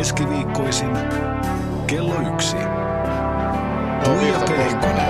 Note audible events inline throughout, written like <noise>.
Keskiviikkoisin kello yksi. Tuija Pehkonen.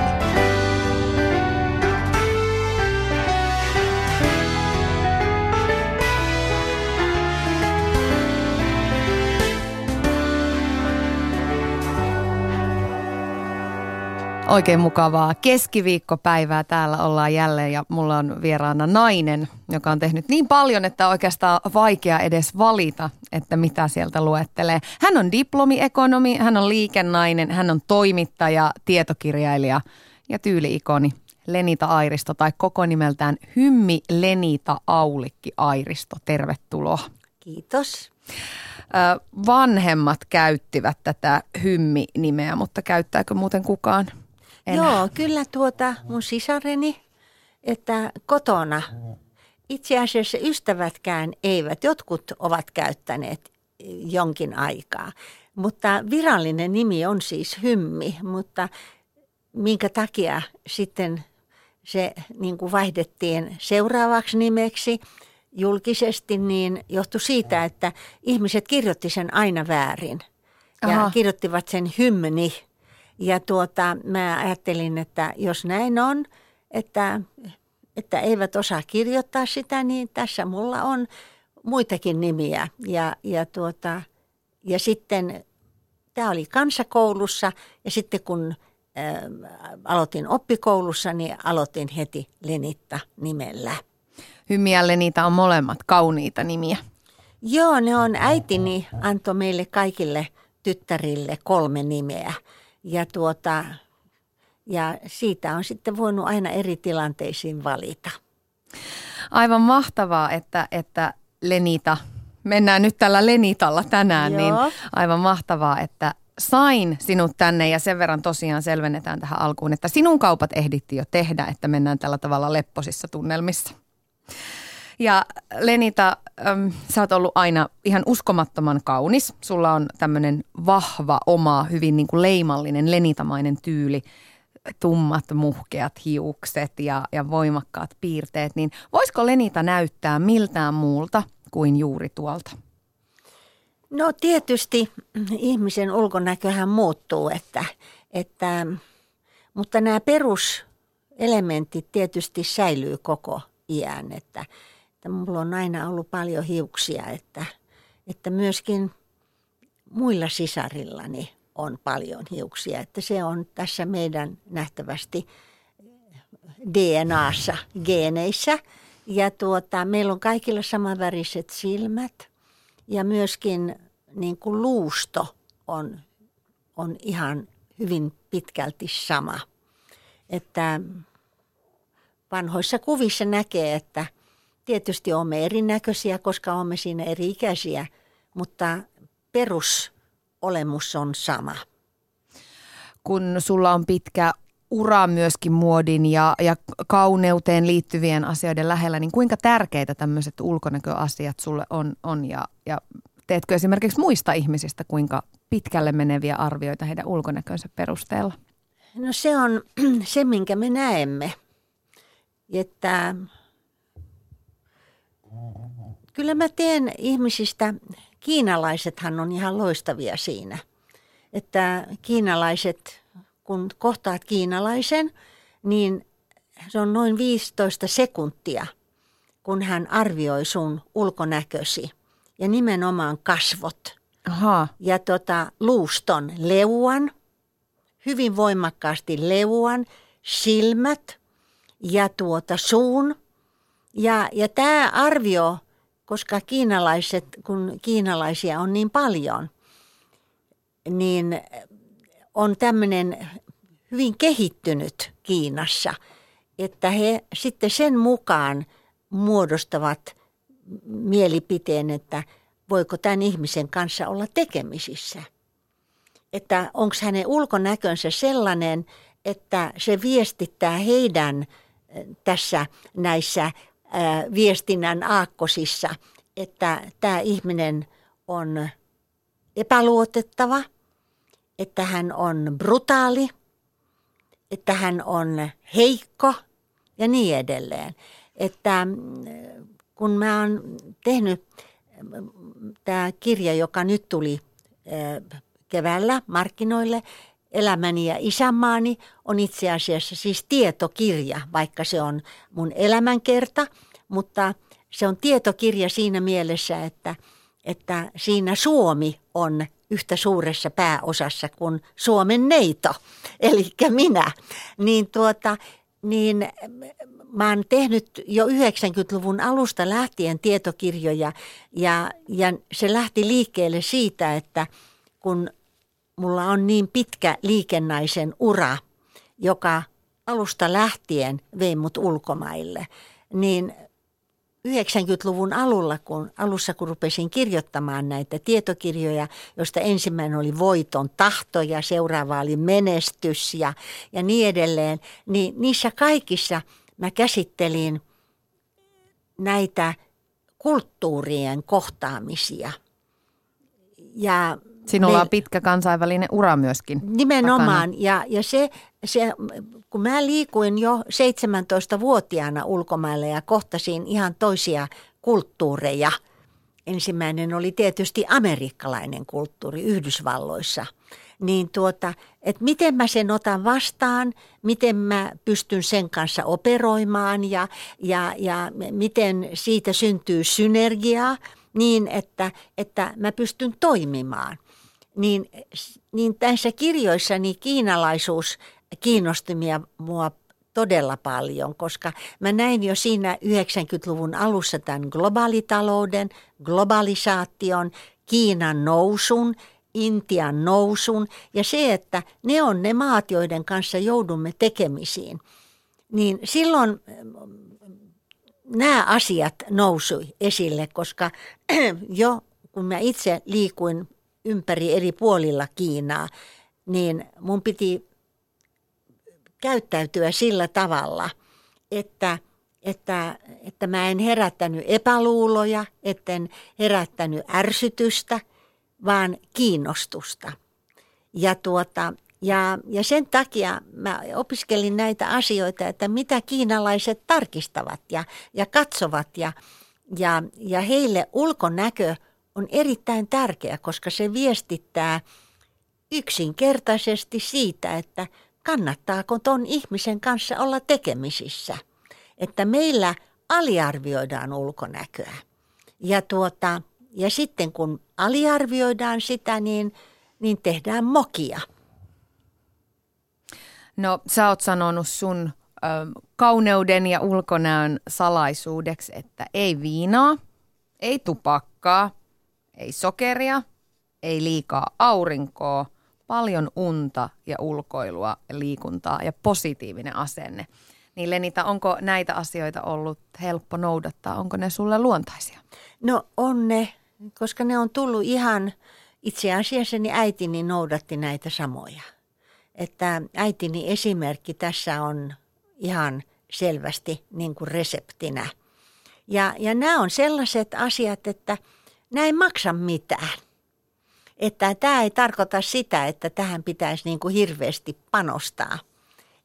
Oikein mukavaa keskiviikkopäivää. Täällä ollaan jälleen ja mulla on vieraana nainen, joka on tehnyt niin paljon, että oikeastaan vaikea edes valita, että mitä sieltä luettelee. Hän on diplomiekonomi, hän on liikennainen, hän on toimittaja, tietokirjailija ja tyyliikoni. Lenita Airisto tai koko nimeltään Hymmi Lenita Aulikki Airisto. Tervetuloa. Kiitos. Vanhemmat käyttivät tätä hymmi-nimeä, mutta käyttääkö muuten kukaan? Enää. Joo, kyllä tuota mun sisareni, että kotona itse asiassa ystävätkään eivät. Jotkut ovat käyttäneet jonkin aikaa, mutta virallinen nimi on siis Hymmi, mutta minkä takia sitten se niin kuin vaihdettiin seuraavaksi nimeksi julkisesti, niin johtui siitä, että ihmiset kirjoitti sen aina väärin. Ja Aha. kirjoittivat sen hymni ja tuota, mä ajattelin, että jos näin on, että, että eivät osaa kirjoittaa sitä, niin tässä mulla on muitakin nimiä. Ja, ja, tuota, ja sitten tämä oli kansakoulussa ja sitten kun ä, aloitin oppikoulussa, niin aloitin heti Lenitta nimellä. Hymi ja Lenita on molemmat kauniita nimiä. Joo, ne on äitini antoi meille kaikille tyttärille kolme nimeä. Ja, tuota, ja siitä on sitten voinut aina eri tilanteisiin valita. Aivan mahtavaa, että, että Lenita, mennään nyt tällä Lenitalla tänään, niin Joo. niin aivan mahtavaa, että sain sinut tänne ja sen verran tosiaan selvennetään tähän alkuun, että sinun kaupat ehdittiin jo tehdä, että mennään tällä tavalla lepposissa tunnelmissa. Ja Lenita, äm, sä oot ollut aina ihan uskomattoman kaunis. Sulla on tämmöinen vahva, oma, hyvin niin kuin leimallinen, lenitamainen tyyli tummat, muhkeat hiukset ja, ja voimakkaat piirteet, niin voisiko Lenita näyttää miltään muulta kuin juuri tuolta? No tietysti ihmisen ulkonäköhän muuttuu, että, että, mutta nämä peruselementit tietysti säilyy koko iän, että että mulla on aina ollut paljon hiuksia, että, että myöskin muilla sisarillani on paljon hiuksia. Että se on tässä meidän nähtävästi DNAssa, geeneissä. Ja tuota, meillä on kaikilla samanväriset silmät ja myöskin niin kuin luusto on, on ihan hyvin pitkälti sama. Että vanhoissa kuvissa näkee, että – Tietysti olemme erinäköisiä, koska olemme siinä eri-ikäisiä, mutta perusolemus on sama. Kun sulla on pitkä ura myöskin muodin ja, ja kauneuteen liittyvien asioiden lähellä, niin kuinka tärkeitä tämmöiset ulkonäköasiat sulle on, on ja, ja teetkö esimerkiksi muista ihmisistä kuinka pitkälle meneviä arvioita heidän ulkonäkönsä perusteella? No se on <clears throat> se, minkä me näemme. Että Kyllä mä teen ihmisistä, kiinalaisethan on ihan loistavia siinä, että kiinalaiset, kun kohtaat kiinalaisen, niin se on noin 15 sekuntia, kun hän arvioi sun ulkonäkösi ja nimenomaan kasvot. Aha. Ja tota, luuston leuan, hyvin voimakkaasti leuan, silmät ja tuota suun. Ja, ja tämä arvio koska kiinalaiset, kun kiinalaisia on niin paljon, niin on tämmöinen hyvin kehittynyt Kiinassa, että he sitten sen mukaan muodostavat mielipiteen, että voiko tämän ihmisen kanssa olla tekemisissä. Että onko hänen ulkonäkönsä sellainen, että se viestittää heidän tässä näissä viestinnän aakkosissa, että tämä ihminen on epäluotettava, että hän on brutaali, että hän on heikko ja niin edelleen. Että kun mä oon tehnyt tämä kirja, joka nyt tuli keväällä markkinoille. Elämäni ja isänmaani on itse asiassa siis tietokirja, vaikka se on mun elämänkerta, mutta se on tietokirja siinä mielessä, että, että siinä Suomi on yhtä suuressa pääosassa kuin Suomen neito, <laughs> eli minä. Niin, tuota, niin mä oon tehnyt jo 90-luvun alusta lähtien tietokirjoja ja, ja se lähti liikkeelle siitä, että kun mulla on niin pitkä liikennäisen ura, joka alusta lähtien vei mut ulkomaille, niin 90-luvun alulla, kun, alussa kun rupesin kirjoittamaan näitä tietokirjoja, joista ensimmäinen oli voiton tahto ja seuraava oli menestys ja, ja niin edelleen, niin niissä kaikissa mä käsittelin näitä kulttuurien kohtaamisia. Ja Sinulla me, on pitkä kansainvälinen ura myöskin. Nimenomaan. Ja, ja se, se, kun mä liikuin jo 17-vuotiaana ulkomailla ja kohtasin ihan toisia kulttuureja. Ensimmäinen oli tietysti amerikkalainen kulttuuri Yhdysvalloissa. Niin tuota, että miten mä sen otan vastaan, miten mä pystyn sen kanssa operoimaan ja, ja, ja miten siitä syntyy synergiaa niin, että, että mä pystyn toimimaan – niin, niin näissä kirjoissani kiinalaisuus kiinnosti mua todella paljon, koska mä näin jo siinä 90-luvun alussa tämän globaalitalouden, globalisaation, Kiinan nousun, Intian nousun ja se, että ne on ne maat, joiden kanssa joudumme tekemisiin. Niin silloin mm, nämä asiat nousui esille, koska <clears throat> jo kun mä itse liikuin ympäri eri puolilla Kiinaa, niin mun piti käyttäytyä sillä tavalla, että, että, että mä en herättänyt epäluuloja, etten herättänyt ärsytystä, vaan kiinnostusta. Ja, tuota, ja, ja sen takia mä opiskelin näitä asioita, että mitä kiinalaiset tarkistavat ja, ja katsovat ja, ja, ja heille ulkonäkö – on erittäin tärkeä, koska se viestittää yksinkertaisesti siitä, että kannattaako ton ihmisen kanssa olla tekemisissä. Että meillä aliarvioidaan ulkonäköä. Ja, tuota, ja sitten kun aliarvioidaan sitä, niin, niin tehdään mokia. No sä oot sanonut sun ö, kauneuden ja ulkonäön salaisuudeksi, että ei viinaa, ei tupakkaa, ei sokeria, ei liikaa aurinkoa, paljon unta ja ulkoilua liikuntaa ja positiivinen asenne. Niin Lenita, onko näitä asioita ollut helppo noudattaa? Onko ne sulle luontaisia? No on ne, koska ne on tullut ihan, itse asiassa niin äitini noudatti näitä samoja. Että äitini esimerkki tässä on ihan selvästi niin kuin reseptinä. Ja, ja nämä on sellaiset asiat, että – nämä ei maksa mitään. Että tämä ei tarkoita sitä, että tähän pitäisi niin kuin hirveästi panostaa.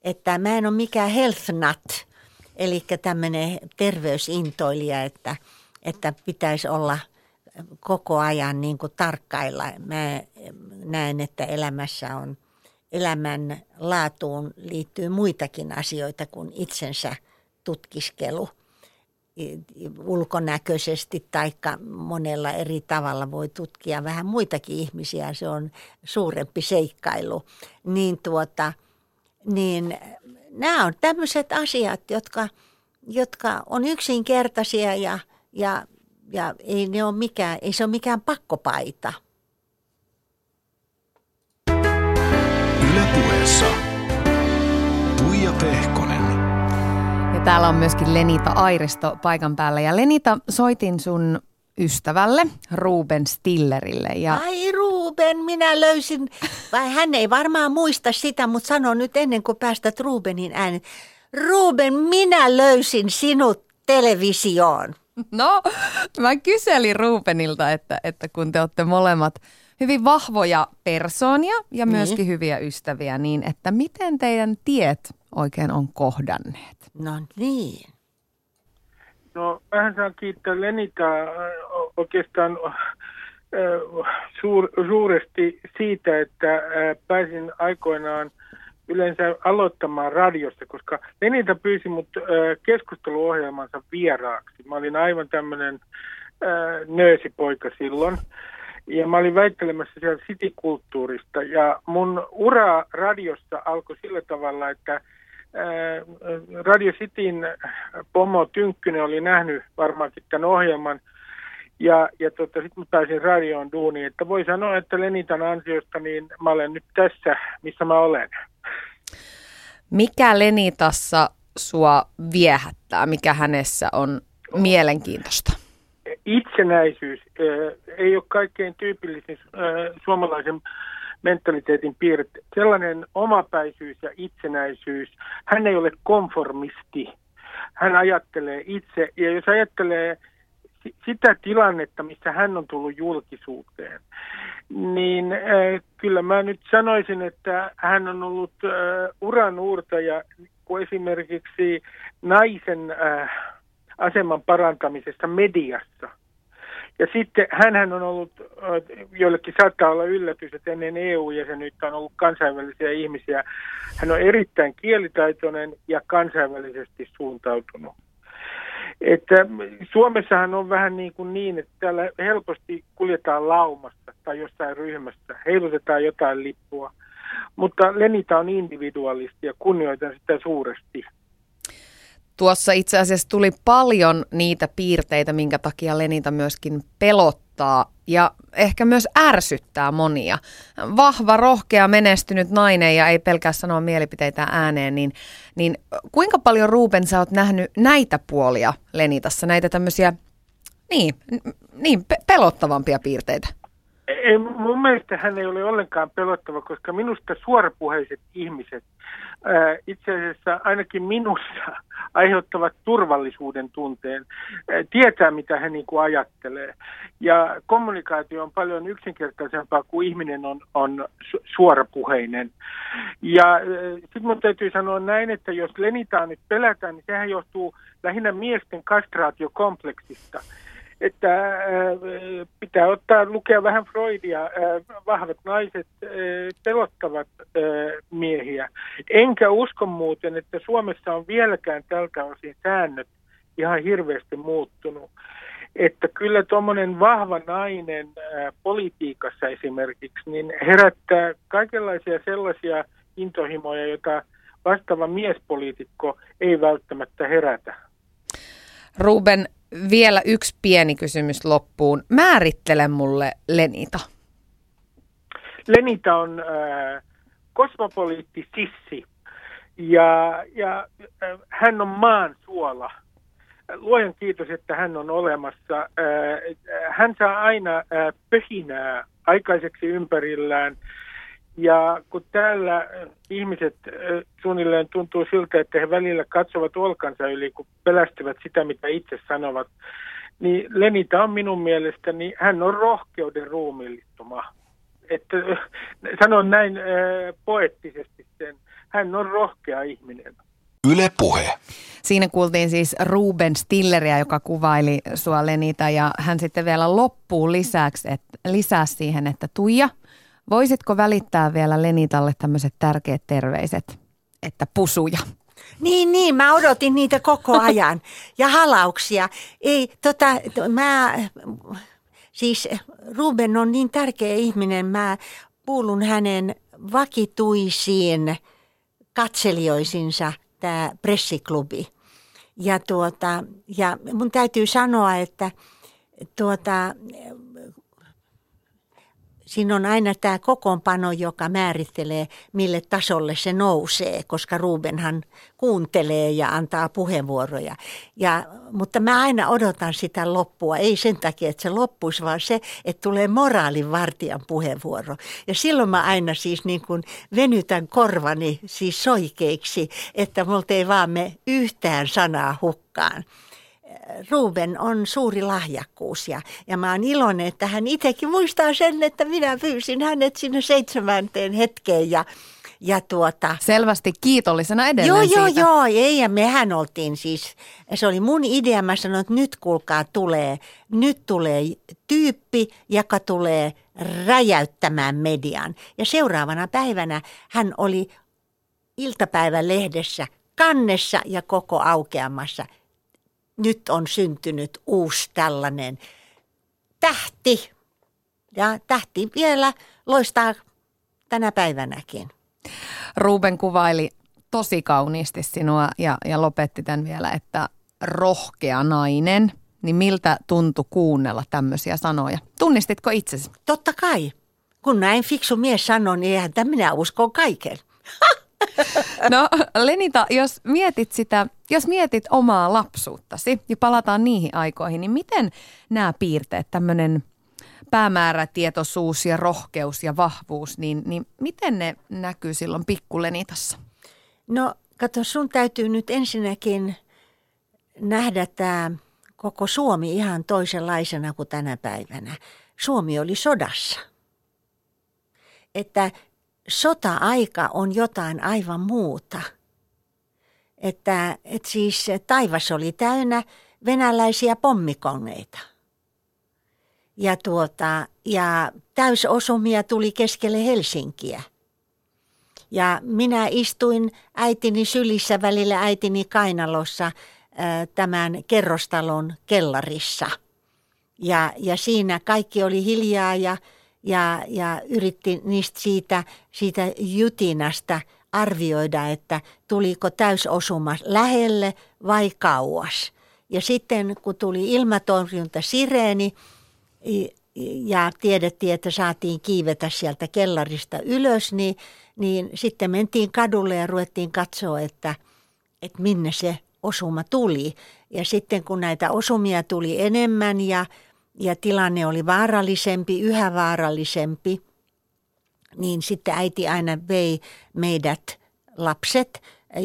Että mä en ole mikään health nut, eli tämmöinen terveysintoilija, että, että pitäisi olla koko ajan niin kuin tarkkailla. Mä näen, että elämässä on elämän laatuun liittyy muitakin asioita kuin itsensä tutkiskelu – ulkonäköisesti tai monella eri tavalla voi tutkia vähän muitakin ihmisiä, se on suurempi seikkailu. Niin, tuota, niin nämä on tämmöiset asiat, jotka, jotka on yksinkertaisia ja, ja, ja ei, ne ole mikään, ei se ole mikään pakkopaita. Ylepuheessa Tuija Pehko. Täällä on myöskin Lenita Airisto paikan päällä. Ja Lenita, soitin sun ystävälle, Ruben Stillerille. Ja... Ai Ruben, minä löysin, vai hän ei varmaan muista sitä, mutta sano nyt ennen kuin päästät Rubenin äänen. Ruben, minä löysin sinut televisioon. No, mä kyselin Rubenilta, että, että kun te olette molemmat hyvin vahvoja persoonia ja niin. myöskin hyviä ystäviä, niin että miten teidän tiet oikein on kohdanneet? No niin. No vähän saan kiittää Lenitä oikeastaan suur, suuresti siitä, että pääsin aikoinaan yleensä aloittamaan radiosta, koska Lenita pyysi mut keskusteluohjelmansa vieraaksi. Mä olin aivan tämmöinen nöösipoika silloin. Ja mä olin väittelemässä siellä sitikulttuurista. Ja mun ura radiossa alkoi sillä tavalla, että Radio Cityn pomo Tynkkynen oli nähnyt varmaankin tämän ohjelman – ja, ja tota, sitten mä pääsin radioon duuniin, että voi sanoa, että Lenitan ansiosta niin mä olen nyt tässä, missä mä olen. Mikä Lenitassa sua viehättää, mikä hänessä on mielenkiintoista? Itsenäisyys ei ole kaikkein tyypillisin suomalaisen mentaliteetin piirte. Sellainen omapäisyys ja itsenäisyys. Hän ei ole konformisti. Hän ajattelee itse. Ja jos ajattelee sitä tilannetta, missä hän on tullut julkisuuteen, niin äh, kyllä mä nyt sanoisin, että hän on ollut äh, uran uurtaja kuin esimerkiksi naisen äh, aseman parantamisesta mediassa. Ja sitten hän on ollut, joillekin saattaa olla yllätys, että ennen EU-jäsenyyttä on ollut kansainvälisiä ihmisiä. Hän on erittäin kielitaitoinen ja kansainvälisesti suuntautunut. Että Suomessahan on vähän niin, kuin niin, että täällä helposti kuljetaan laumasta tai jossain ryhmästä, heilutetaan jotain lippua. Mutta Lenita on individualisti ja kunnioitan sitä suuresti. Tuossa itse asiassa tuli paljon niitä piirteitä, minkä takia Lenita myöskin pelottaa ja ehkä myös ärsyttää monia. Vahva, rohkea, menestynyt nainen ja ei pelkää sanoa mielipiteitä ääneen, niin, niin kuinka paljon Ruben sä oot nähnyt näitä puolia Lenitassa, näitä tämmöisiä niin, niin pe- pelottavampia piirteitä? Ei, mun mielestä hän ei ole ollenkaan pelottava, koska minusta suorapuheiset ihmiset ää, itse asiassa ainakin minussa <laughs> aiheuttavat turvallisuuden tunteen, ää, tietää mitä hän niin kuin ajattelee. Ja kommunikaatio on paljon yksinkertaisempaa, kuin ihminen on, on su- suorapuheinen. Ja sitten mun täytyy sanoa näin, että jos Lenitaa nyt pelätään, niin sehän johtuu lähinnä miesten kastraatiokompleksista että äh, pitää ottaa lukea vähän Freudia. Äh, vahvat naiset äh, pelottavat miehiä. Enkä usko muuten, että Suomessa on vieläkään tältä osin säännöt ihan hirveästi muuttunut. Että kyllä tuommoinen vahva nainen politiikassa esimerkiksi, niin herättää kaikenlaisia sellaisia intohimoja, joita vastaava miespoliitikko ei välttämättä herätä. Ruben, vielä yksi pieni kysymys loppuun. Määrittele mulle Lenita. Lenita on äh, kosmopoliitti sissi ja, ja äh, hän on maan suola. Luojan kiitos, että hän on olemassa. Äh, hän saa aina äh, pöhinää aikaiseksi ympärillään ja kun täällä äh, ihmiset äh, suunnilleen tuntuu siltä, että he välillä katsovat olkansa yli, kun pelästyvät sitä, mitä itse sanovat, niin Lenita on minun mielestäni, hän on rohkeuden ruumiillistuma. Että, äh, sanon näin poettisesti sen, hän on rohkea ihminen. Yle Puhe. Siinä kuultiin siis Ruben Stilleria, joka kuvaili sua Lenita ja hän sitten vielä loppuu lisäksi, että, lisää siihen, että Tuija – Voisitko välittää vielä Lenitalle tämmöiset tärkeät terveiset, että pusuja? Niin, niin, mä odotin niitä koko <laughs> ajan. Ja halauksia. Ei, tota, to, mä, siis Ruben on niin tärkeä ihminen. Mä kuulun hänen vakituisiin katselijoisinsa, tämä pressiklubi. Ja, tuota, ja mun täytyy sanoa, että tuota, siinä on aina tämä kokoonpano, joka määrittelee, mille tasolle se nousee, koska Rubenhan kuuntelee ja antaa puheenvuoroja. Ja, mutta mä aina odotan sitä loppua, ei sen takia, että se loppuisi, vaan se, että tulee moraalinvartijan puheenvuoro. Ja silloin mä aina siis niin kuin venytän korvani siis soikeiksi, että multa ei vaan me yhtään sanaa hukkaan. Ruben on suuri lahjakkuus ja, ja mä oon iloinen, että hän itsekin muistaa sen, että minä pyysin hänet sinne seitsemänteen hetkeen ja Ja tuota, Selvästi kiitollisena edelleen Joo, joo, siitä. joo. Ei, ja mehän oltiin siis, se oli mun idea. Mä sanoin, että nyt kuulkaa tulee, nyt tulee tyyppi, joka tulee räjäyttämään median. Ja seuraavana päivänä hän oli iltapäivän lehdessä kannessa ja koko aukeamassa. Nyt on syntynyt uusi tällainen tähti. Ja tähti vielä loistaa tänä päivänäkin. Ruben kuvaili tosi kauniisti sinua ja, ja lopetti tämän vielä, että rohkea nainen. Niin miltä tuntui kuunnella tämmöisiä sanoja? Tunnistitko itsesi? Totta kai. Kun näin fiksu mies sanoi, niin eihän minä uskon kaiken. <laughs> <laughs> No Lenita, jos mietit sitä, jos mietit omaa lapsuuttasi ja palataan niihin aikoihin, niin miten nämä piirteet, tämmöinen päämäärätietoisuus ja rohkeus ja vahvuus, niin, niin miten ne näkyy silloin pikkulenitassa? No kato, sun täytyy nyt ensinnäkin nähdä tämä koko Suomi ihan toisenlaisena kuin tänä päivänä. Suomi oli sodassa. Että sota-aika on jotain aivan muuta. Että, että siis taivas oli täynnä venäläisiä pommikoneita. Ja, tuota, ja täysosumia tuli keskelle Helsinkiä. Ja minä istuin äitini sylissä välillä äitini kainalossa tämän kerrostalon kellarissa. Ja, ja siinä kaikki oli hiljaa ja, ja, ja yritti niistä siitä, siitä jutinasta arvioida, että tuliko täysosuma lähelle vai kauas. Ja sitten kun tuli ilmatorjunta sireeni ja tiedettiin, että saatiin kiivetä sieltä kellarista ylös, niin, niin sitten mentiin kadulle ja ruvettiin katsoa, että, että minne se osuma tuli. Ja sitten kun näitä osumia tuli enemmän ja, ja tilanne oli vaarallisempi, yhä vaarallisempi, niin sitten äiti aina vei meidät lapset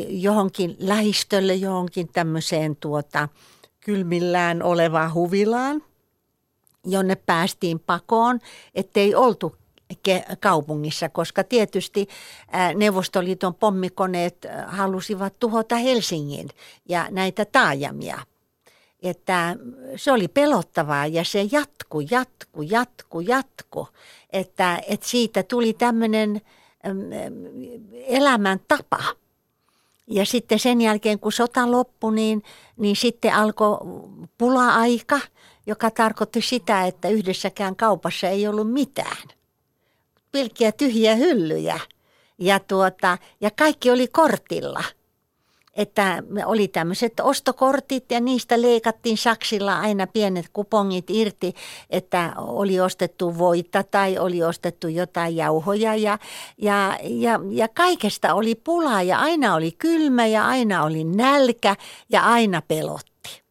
johonkin lähistölle, johonkin tämmöiseen tuota, kylmillään olevaan huvilaan, jonne päästiin pakoon, ettei oltu kaupungissa, koska tietysti Neuvostoliiton pommikoneet halusivat tuhota Helsingin ja näitä taajamia. Että se oli pelottavaa ja se jatku, jatku, jatku, jatku. Että, että siitä tuli tämmöinen elämäntapa. Ja sitten sen jälkeen, kun sota loppui, niin, niin sitten alkoi pula-aika, joka tarkoitti sitä, että yhdessäkään kaupassa ei ollut mitään pilkkiä tyhjiä hyllyjä. Ja, tuota, ja kaikki oli kortilla. Että oli tämmöiset ostokortit ja niistä leikattiin saksilla aina pienet kupongit irti, että oli ostettu voita tai oli ostettu jotain jauhoja ja, ja, ja, ja kaikesta oli pulaa ja aina oli kylmä ja aina oli nälkä ja aina pelotti.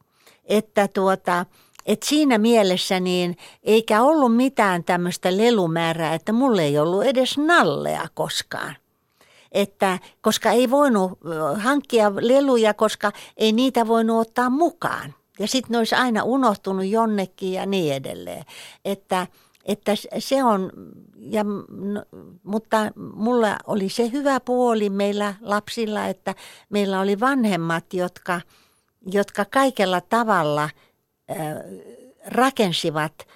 Että tuota, et siinä mielessä niin eikä ollut mitään tämmöistä lelumäärää, että mulle ei ollut edes nallea koskaan. Että, koska ei voinut hankkia leluja, koska ei niitä voinut ottaa mukaan. Ja sitten ne olisi aina unohtunut jonnekin ja niin edelleen. Että, että se on, ja, no, mutta mulla oli se hyvä puoli meillä lapsilla, että meillä oli vanhemmat, jotka, jotka kaikella tavalla – rakensivat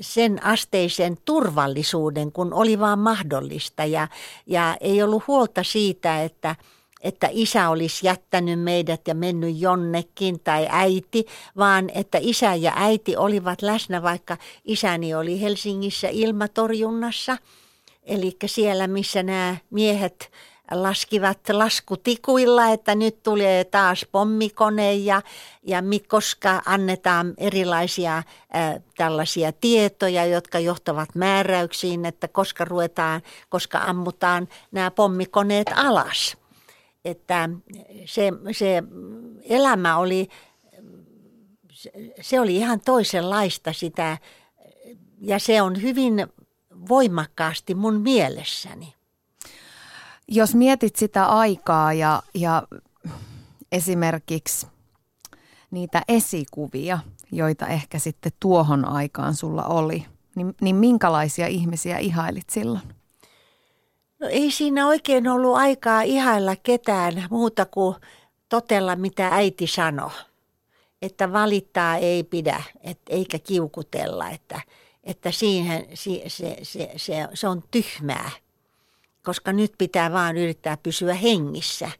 sen asteisen turvallisuuden, kun oli vaan mahdollista. Ja, ja ei ollut huolta siitä, että, että isä olisi jättänyt meidät ja mennyt jonnekin tai äiti, vaan että isä ja äiti olivat läsnä, vaikka isäni oli Helsingissä ilmatorjunnassa. Eli siellä, missä nämä miehet laskivat laskutikuilla, että nyt tulee taas pommikone ja, ja koska annetaan erilaisia ä, tällaisia tietoja, jotka johtavat määräyksiin, että koska ruvetaan, koska ammutaan nämä pommikoneet alas. Että se, se elämä oli, se oli ihan toisenlaista sitä ja se on hyvin voimakkaasti mun mielessäni. Jos mietit sitä aikaa ja, ja esimerkiksi niitä esikuvia, joita ehkä sitten tuohon aikaan sulla oli, niin, niin minkälaisia ihmisiä ihailit silloin? No ei siinä oikein ollut aikaa ihailla ketään muuta kuin totella, mitä äiti sanoi. Että valittaa ei pidä, et, eikä kiukutella, että, että siihen se, se, se, se, se on tyhmää. Koska nyt pitää vaan yrittää pysyä hengissä.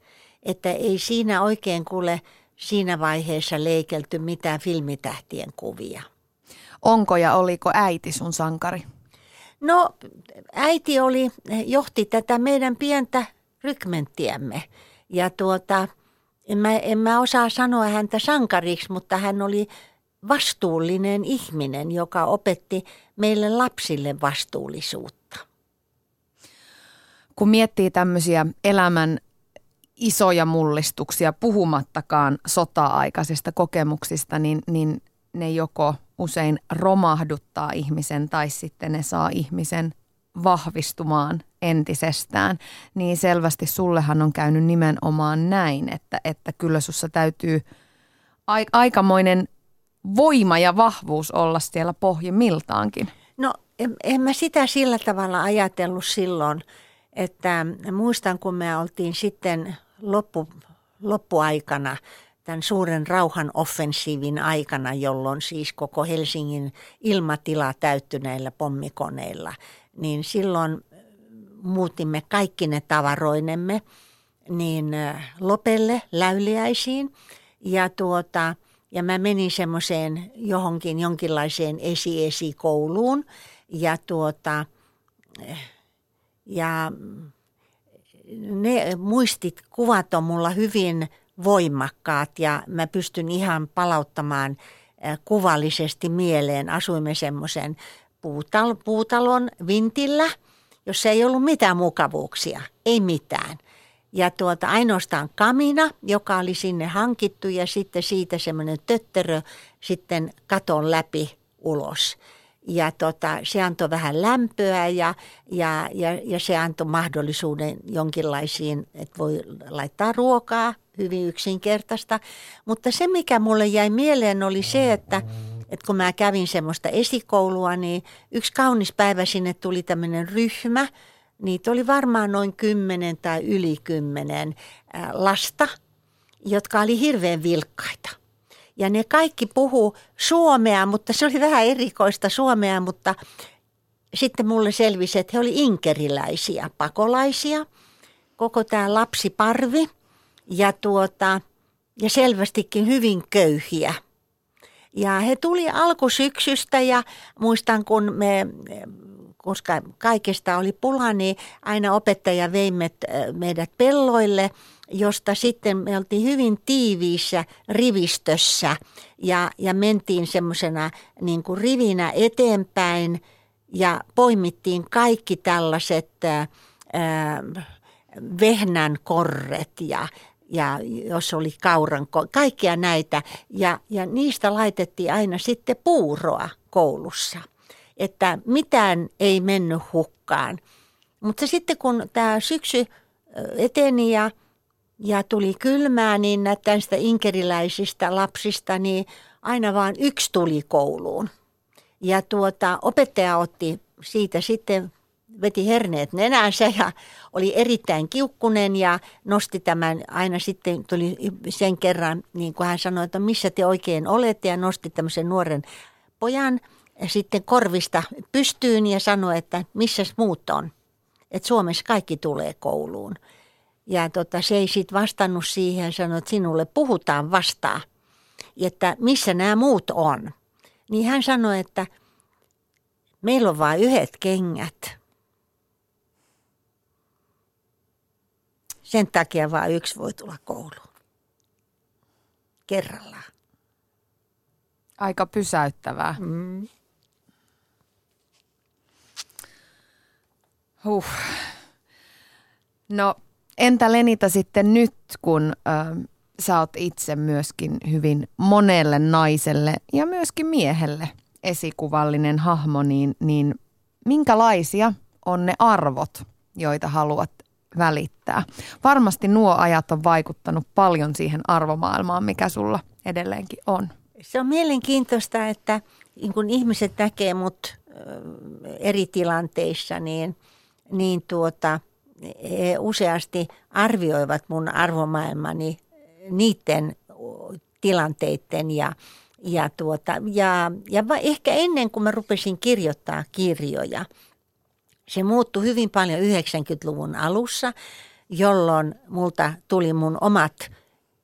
Että ei siinä oikein kuule siinä vaiheessa leikelty mitään filmitähtien kuvia. Onko ja oliko äiti sun sankari? No äiti oli, johti tätä meidän pientä rykmenttiämme ja tuota, en mä, en mä osaa sanoa häntä sankariksi, mutta hän oli vastuullinen ihminen, joka opetti meille lapsille vastuullisuutta. Kun miettii tämmöisiä elämän isoja mullistuksia, puhumattakaan sota-aikaisista kokemuksista, niin, niin ne joko usein romahduttaa ihmisen tai sitten ne saa ihmisen vahvistumaan entisestään, niin selvästi sullehan on käynyt nimenomaan näin, että, että kyllä sussa täytyy aikamoinen voima ja vahvuus olla siellä pohjimmiltaankin. No en, en mä sitä sillä tavalla ajatellut silloin, että muistan kun me oltiin sitten loppu, loppuaikana tämän suuren rauhan offensiivin aikana, jolloin siis koko Helsingin ilmatila täyttyi näillä pommikoneilla, niin silloin muutimme kaikki ne tavaroinemme niin Lopelle läyliäisiin ja tuota, ja mä menin semmoiseen johonkin jonkinlaiseen esi-esikouluun ja tuota, ja ne muistit, kuvat on mulla hyvin voimakkaat ja mä pystyn ihan palauttamaan kuvallisesti mieleen. Asuimme semmoisen puutal- puutalon vintillä, jossa ei ollut mitään mukavuuksia, ei mitään. Ja tuota, ainoastaan kamina, joka oli sinne hankittu ja sitten siitä semmoinen tötterö sitten katon läpi ulos ja tota, se antoi vähän lämpöä ja, ja, ja, ja se antoi mahdollisuuden jonkinlaisiin, että voi laittaa ruokaa, hyvin yksinkertaista. Mutta se, mikä mulle jäi mieleen, oli se, että, että kun mä kävin semmoista esikoulua, niin yksi kaunis päivä sinne tuli tämmöinen ryhmä. Niitä oli varmaan noin kymmenen tai yli kymmenen lasta, jotka oli hirveän vilkkaita – ja ne kaikki puhuu suomea, mutta se oli vähän erikoista suomea, mutta sitten mulle selvisi, että he olivat inkeriläisiä, pakolaisia, koko tämä lapsiparvi ja, tuota, ja selvästikin hyvin köyhiä. Ja he tuli alkusyksystä ja muistan, kun me, koska kaikesta oli pula, niin aina opettaja vei meidät pelloille – josta sitten me oltiin hyvin tiiviissä rivistössä ja, ja mentiin semmoisena niin rivinä eteenpäin ja poimittiin kaikki tällaiset ää, vehnän korret ja, ja jos oli kauran, kaikkia näitä. Ja, ja niistä laitettiin aina sitten puuroa koulussa, että mitään ei mennyt hukkaan. Mutta sitten kun tämä syksy eteni ja – ja tuli kylmää, niin näistä inkeriläisistä lapsista, niin aina vain yksi tuli kouluun. Ja tuota, opettaja otti siitä sitten, veti herneet nenänsä ja oli erittäin kiukkunen ja nosti tämän, aina sitten tuli sen kerran, niin kuin hän sanoi, että missä te oikein olette ja nosti tämmöisen nuoren pojan sitten korvista pystyyn ja sanoi, että missä muut on. Että Suomessa kaikki tulee kouluun. Ja tota, se ei sitten vastannut siihen, sanoi, että sinulle puhutaan vastaan, että missä nämä muut on. Niin hän sanoi, että meillä on vain yhdet kengät. Sen takia vain yksi voi tulla kouluun. Kerrallaan. Aika pysäyttävää. Mm. Huh. No Entä Lenita sitten nyt, kun ö, sä oot itse myöskin hyvin monelle naiselle ja myöskin miehelle esikuvallinen hahmo, niin, niin minkälaisia on ne arvot, joita haluat välittää? Varmasti nuo ajat on vaikuttanut paljon siihen arvomaailmaan, mikä sulla edelleenkin on. Se on mielenkiintoista, että niin kun ihmiset näkee mut eri tilanteissa, niin, niin tuota – he useasti arvioivat mun arvomaailmani niiden tilanteiden ja, ja, tuota, ja, ja ehkä ennen kuin mä rupesin kirjoittaa kirjoja, se muuttui hyvin paljon 90-luvun alussa, jolloin multa tuli mun omat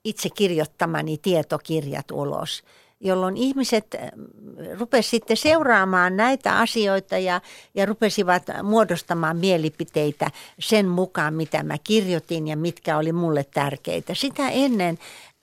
itse kirjoittamani tietokirjat ulos – jolloin ihmiset äh, rupesivat sitten seuraamaan näitä asioita ja, ja rupesivat muodostamaan mielipiteitä sen mukaan, mitä mä kirjoitin ja mitkä oli mulle tärkeitä. Sitä ennen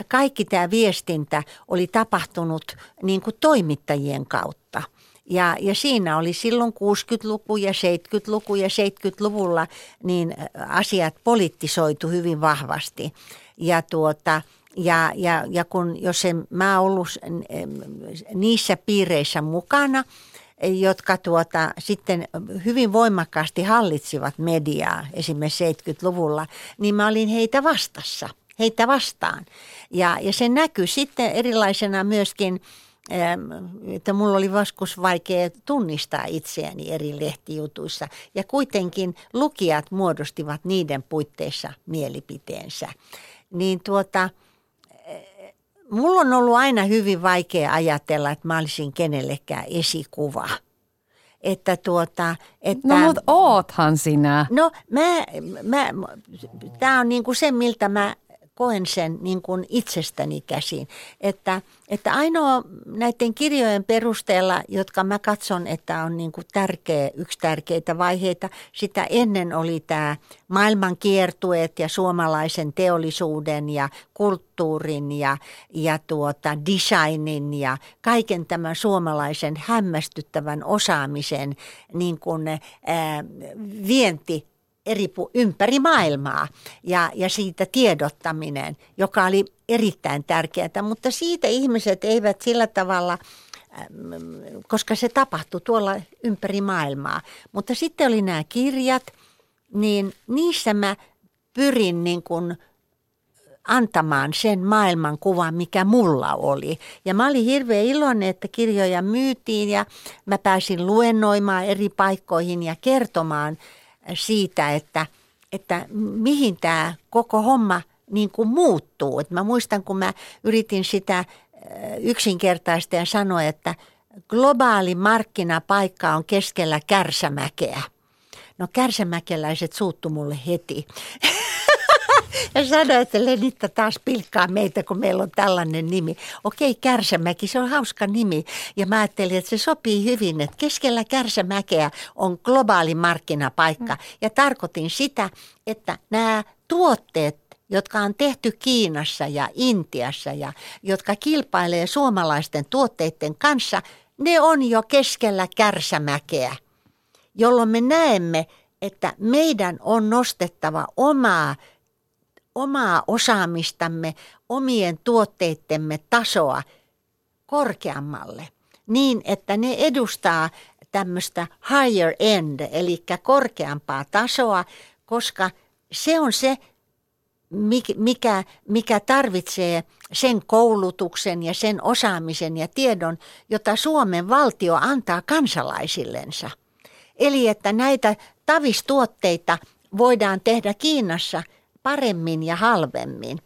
kaikki tämä viestintä oli tapahtunut niin kuin toimittajien kautta. Ja, ja siinä oli silloin 60-luku ja 70-luku ja 70-luvulla niin asiat politisoitu hyvin vahvasti. Ja tuota, ja, ja, ja kun, jos en mä ollut niissä piireissä mukana, jotka tuota, sitten hyvin voimakkaasti hallitsivat mediaa esimerkiksi 70-luvulla, niin mä olin heitä vastassa, heitä vastaan. Ja, ja se näkyy sitten erilaisena myöskin, että mulla oli vaskus vaikea tunnistaa itseäni eri lehtijutuissa. Ja kuitenkin lukijat muodostivat niiden puitteissa mielipiteensä. Niin tuota, mulla on ollut aina hyvin vaikea ajatella, että mä olisin kenellekään esikuva. Että tuota, että, no mutta oothan sinä. No mä, mä, tää on niinku se, miltä mä koen sen niin kuin itsestäni käsin. Että, että ainoa näiden kirjojen perusteella, jotka mä katson, että on niin kuin tärkeä, yksi tärkeitä vaiheita, sitä ennen oli tämä maailman kiertueet ja suomalaisen teollisuuden ja kulttuurin ja, ja tuota designin ja kaiken tämän suomalaisen hämmästyttävän osaamisen niin kuin, ää, vienti eri ympäri maailmaa ja, ja siitä tiedottaminen, joka oli erittäin tärkeää, mutta siitä ihmiset eivät sillä tavalla koska se tapahtui tuolla ympäri maailmaa. Mutta sitten oli nämä kirjat, niin niissä mä pyrin niin kuin antamaan sen maailmankuvan, mikä mulla oli. Ja mä olin hirveän iloinen, että kirjoja myytiin ja mä pääsin luennoimaan eri paikkoihin ja kertomaan – siitä, että, että mihin tämä koko homma niin kuin muuttuu. Et mä muistan, kun mä yritin sitä yksinkertaista ja sanoa, että globaali markkinapaikka on keskellä kärsämäkeä. No kärsämäkeläiset suuttu mulle heti. <laughs> ja sanoi, että Lenitta taas pilkkaa meitä, kun meillä on tällainen nimi. Okei, Kärsämäki, se on hauska nimi. Ja mä ajattelin, että se sopii hyvin, että keskellä Kärsämäkeä on globaali markkinapaikka. Mm. Ja tarkoitin sitä, että nämä tuotteet, jotka on tehty Kiinassa ja Intiassa ja jotka kilpailee suomalaisten tuotteiden kanssa, ne on jo keskellä kärsämäkeä, jolloin me näemme, että meidän on nostettava omaa omaa osaamistamme, omien tuotteittemme tasoa korkeammalle niin, että ne edustaa tämmöistä higher end, eli korkeampaa tasoa, koska se on se, mikä, mikä tarvitsee sen koulutuksen ja sen osaamisen ja tiedon, jota Suomen valtio antaa kansalaisillensa. Eli että näitä tavistuotteita voidaan tehdä Kiinassa – paremmin ja halvemmin.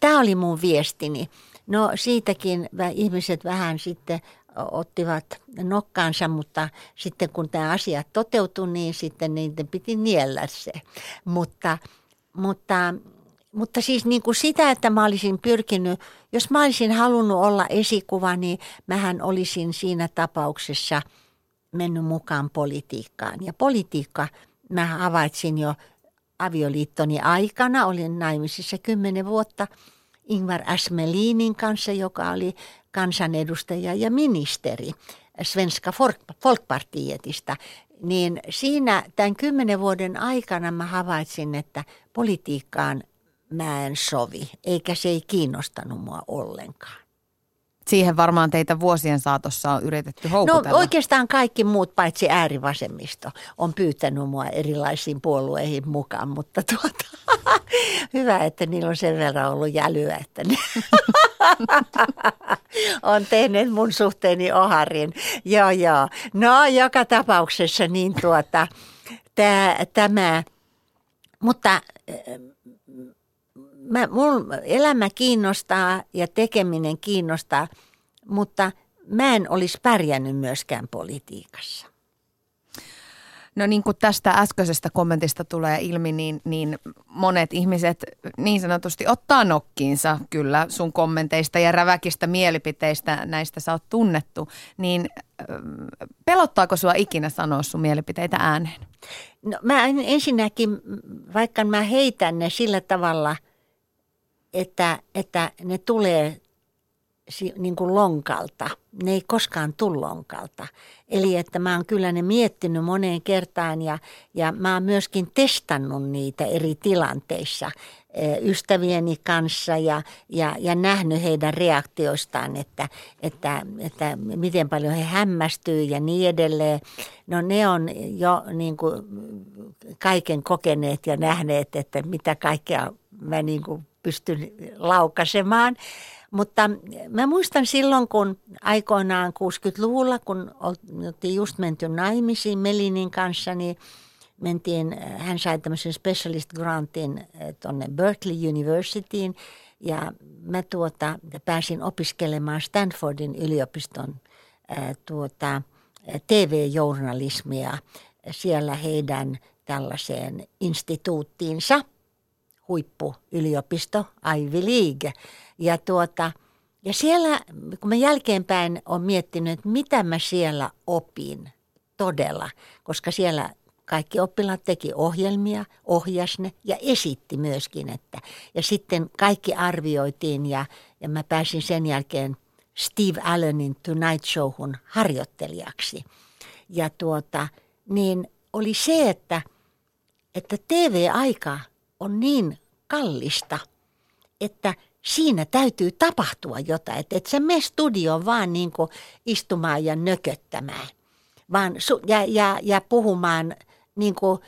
Tämä oli mun viestini. No siitäkin ihmiset vähän sitten ottivat nokkaansa, mutta sitten kun tämä asia toteutui, niin sitten niiden piti niellä se. Mutta, mutta, mutta siis niin kuin sitä, että mä olisin pyrkinyt, jos mä olisin halunnut olla esikuva, niin mähän olisin siinä tapauksessa mennyt mukaan politiikkaan. Ja politiikka mä havaitsin jo avioliittoni aikana, olin naimisissa kymmenen vuotta Ingvar Asmelinin kanssa, joka oli kansanedustaja ja ministeri Svenska Folkpartietista, niin siinä tämän kymmenen vuoden aikana mä havaitsin, että politiikkaan mä en sovi, eikä se ei kiinnostanut mua ollenkaan. Siihen varmaan teitä vuosien saatossa on yritetty houkutella. No oikeastaan kaikki muut, paitsi äärivasemmisto, on pyytänyt mua erilaisiin puolueihin mukaan, mutta tuota, <laughs> hyvä, että niillä on sen verran ollut jälyä, että ne <laughs> on tehnyt mun suhteeni oharin. Joo, joo. No joka tapauksessa niin tuota, tää, tämä mutta mä, mun elämä kiinnostaa ja tekeminen kiinnostaa, mutta mä en olisi pärjännyt myöskään politiikassa. No niin kuin tästä äskeisestä kommentista tulee ilmi, niin, niin monet ihmiset niin sanotusti ottaa nokkiinsa kyllä sun kommenteista ja räväkistä mielipiteistä, näistä sä oot tunnettu. Niin pelottaako sua ikinä sanoa sun mielipiteitä ääneen? No mä ensinnäkin, vaikka mä heitän ne sillä tavalla, että, että ne tulee niin kuin lonkalta. Ne ei koskaan tule lonkalta. Eli että mä oon kyllä ne miettinyt moneen kertaan ja, ja mä oon myöskin testannut niitä eri tilanteissa eh, ystävieni kanssa ja, ja, ja nähnyt heidän reaktioistaan, että, että, että miten paljon he hämmästyy ja niin edelleen. No ne on jo niin kuin kaiken kokeneet ja nähneet, että mitä kaikkea mä niin kuin pystyn laukaisemaan. Mutta mä muistan silloin, kun aikoinaan 60-luvulla, kun oltiin just menty naimisiin Melinin kanssa, niin mentiin, hän sai tämmöisen specialist grantin eh, tuonne Berkeley Universityin ja mä tuota, pääsin opiskelemaan Stanfordin yliopiston eh, tuota, TV-journalismia siellä heidän tällaiseen instituuttiinsa, huippuyliopisto Ivy League – ja, tuota, ja siellä, kun mä jälkeenpäin olen miettinyt, että mitä mä siellä opin todella, koska siellä kaikki oppilaat teki ohjelmia, ohjas ne ja esitti myöskin. Että, ja sitten kaikki arvioitiin ja, ja mä pääsin sen jälkeen Steve Allenin Tonight Showhun harjoittelijaksi. Ja tuota, niin oli se, että, että TV-aika on niin kallista, että siinä täytyy tapahtua jotain. Että et sä mene studioon vaan niin kuin istumaan ja nököttämään vaan su- ja, ja, ja puhumaan niin kuin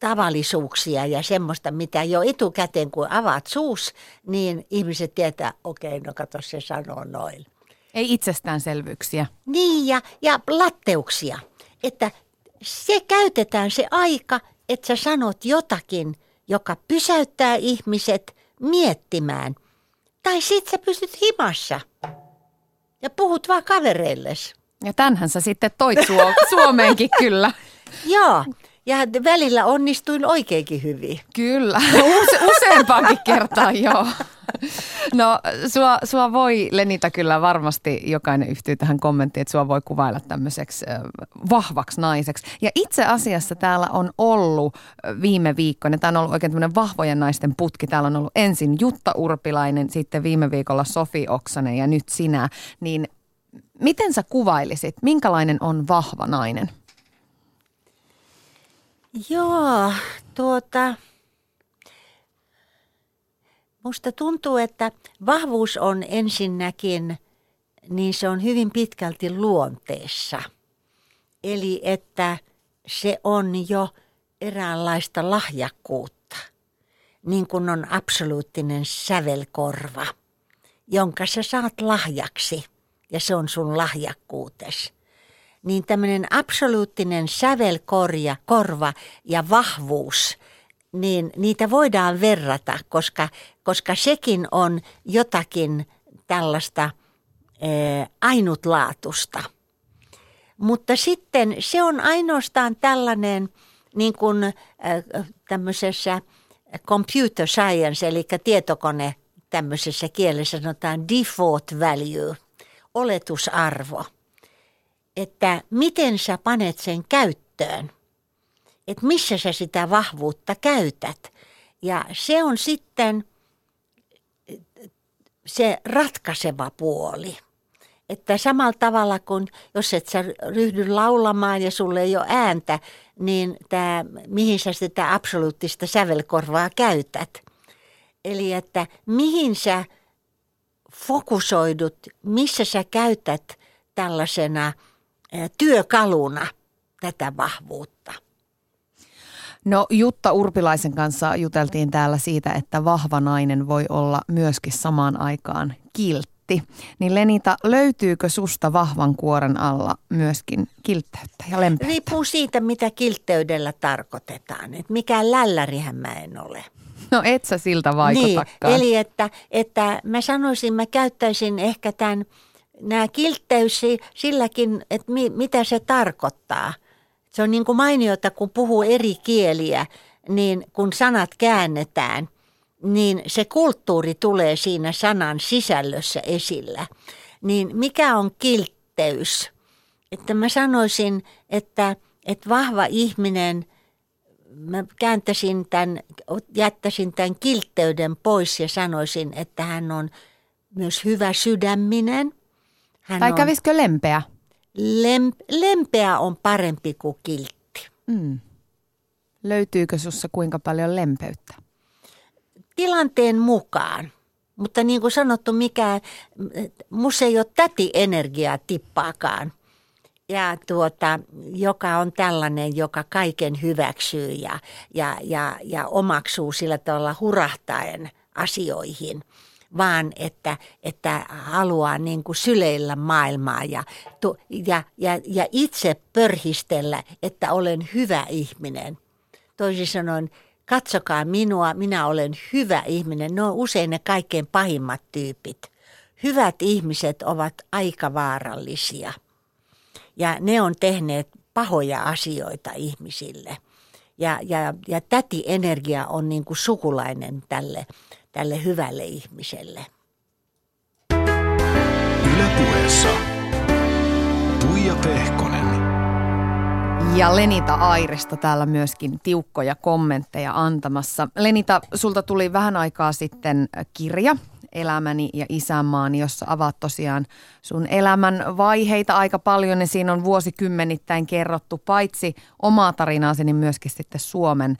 tavallisuuksia ja semmoista, mitä jo etukäteen kun avaat suus, niin ihmiset tietää, okei, okay, no kato se sanoo noin. Ei itsestäänselvyyksiä. Niin, ja, ja latteuksia. Että se käytetään se aika, että sä sanot jotakin, joka pysäyttää ihmiset miettimään. Tai sit sä pystyt himassa ja puhut vaan kavereilles. Ja tänhän sä sitten toit <laughs> Suomeenkin kyllä. Joo, ja välillä onnistuin oikeinkin hyvin. Kyllä, <laughs> Use, useampaankin kertaan, joo. No sua, sua voi, Lenita, kyllä varmasti jokainen yhtyy tähän kommenttiin, että sua voi kuvailla tämmöiseksi vahvaksi naiseksi. Ja itse asiassa täällä on ollut viime viikkoina, tämä on ollut oikein tämmöinen vahvojen naisten putki. Täällä on ollut ensin Jutta Urpilainen, sitten viime viikolla Sofi Oksanen ja nyt sinä. Niin miten sä kuvailisit, minkälainen on vahva nainen? Joo, tuota, musta tuntuu, että vahvuus on ensinnäkin, niin se on hyvin pitkälti luonteessa. Eli että se on jo eräänlaista lahjakkuutta, niin kuin on absoluuttinen sävelkorva, jonka sä saat lahjaksi ja se on sun lahjakkuutes niin tämmöinen absoluuttinen sävelkorja, korva ja vahvuus, niin niitä voidaan verrata, koska, koska sekin on jotakin tällaista ää, ainutlaatusta. Mutta sitten se on ainoastaan tällainen niin kuin ää, tämmöisessä computer science, eli tietokone tämmöisessä kielessä sanotaan default value, oletusarvo – että miten sä panet sen käyttöön. Että missä sä sitä vahvuutta käytät. Ja se on sitten se ratkaiseva puoli. Että samalla tavalla kuin jos et sä ryhdy laulamaan ja sulle ei ole ääntä, niin tämä, mihin sä sitä absoluuttista sävelkorvaa käytät. Eli että mihin sä fokusoidut, missä sä käytät tällaisena – työkaluna tätä vahvuutta. No Jutta Urpilaisen kanssa juteltiin täällä siitä, että vahva nainen voi olla myöskin samaan aikaan kiltti. Niin Lenita, löytyykö susta vahvan kuoren alla myöskin kiltteyttä ja lempeyttä? Riippuu siitä, mitä kiltteydellä tarkoitetaan. Et mikään lällärihän mä en ole. No et sä siltä vaikutakaan. Niin, eli että, että mä sanoisin, mä käyttäisin ehkä tämän, nämä kiltteys silläkin, että mi, mitä se tarkoittaa. Se on niin kuin mainiota, kun puhuu eri kieliä, niin kun sanat käännetään, niin se kulttuuri tulee siinä sanan sisällössä esillä. Niin mikä on kiltteys? Että mä sanoisin, että, että vahva ihminen – mä kääntäisin tämän, jättäisin tämän kiltteyden pois ja sanoisin, että hän on myös hyvä sydäminen. Hän tai kävisikö lempeä? Lem, lempeä on parempi kuin kiltti. Mm. Löytyykö sussa kuinka paljon lempeyttä? Tilanteen mukaan. Mutta niin kuin sanottu, mikä, musta ei ole täti-energiaa tippaakaan ja tuota, joka on tällainen, joka kaiken hyväksyy ja, ja, ja, ja omaksuu sillä tavalla hurahtaen asioihin, vaan että, että haluaa niin kuin syleillä maailmaa ja, ja, ja, ja itse pörhistellä, että olen hyvä ihminen. Toisin sanoen, katsokaa minua, minä olen hyvä ihminen. Ne on usein ne kaikkein pahimmat tyypit. Hyvät ihmiset ovat aika vaarallisia – ja ne on tehneet pahoja asioita ihmisille. Ja, ja, ja täti-energia on niin kuin sukulainen tälle, tälle hyvälle ihmiselle. Ylepuheessa Tuija Pehkonen. Ja Lenita Airesta täällä myöskin tiukkoja kommentteja antamassa. Lenita, sulta tuli vähän aikaa sitten kirja Elämäni ja isänmaani, jossa avaat tosiaan sun elämän vaiheita aika paljon ja siinä on vuosikymmenittäin kerrottu paitsi omaa tarinaasi, niin myöskin sitten Suomen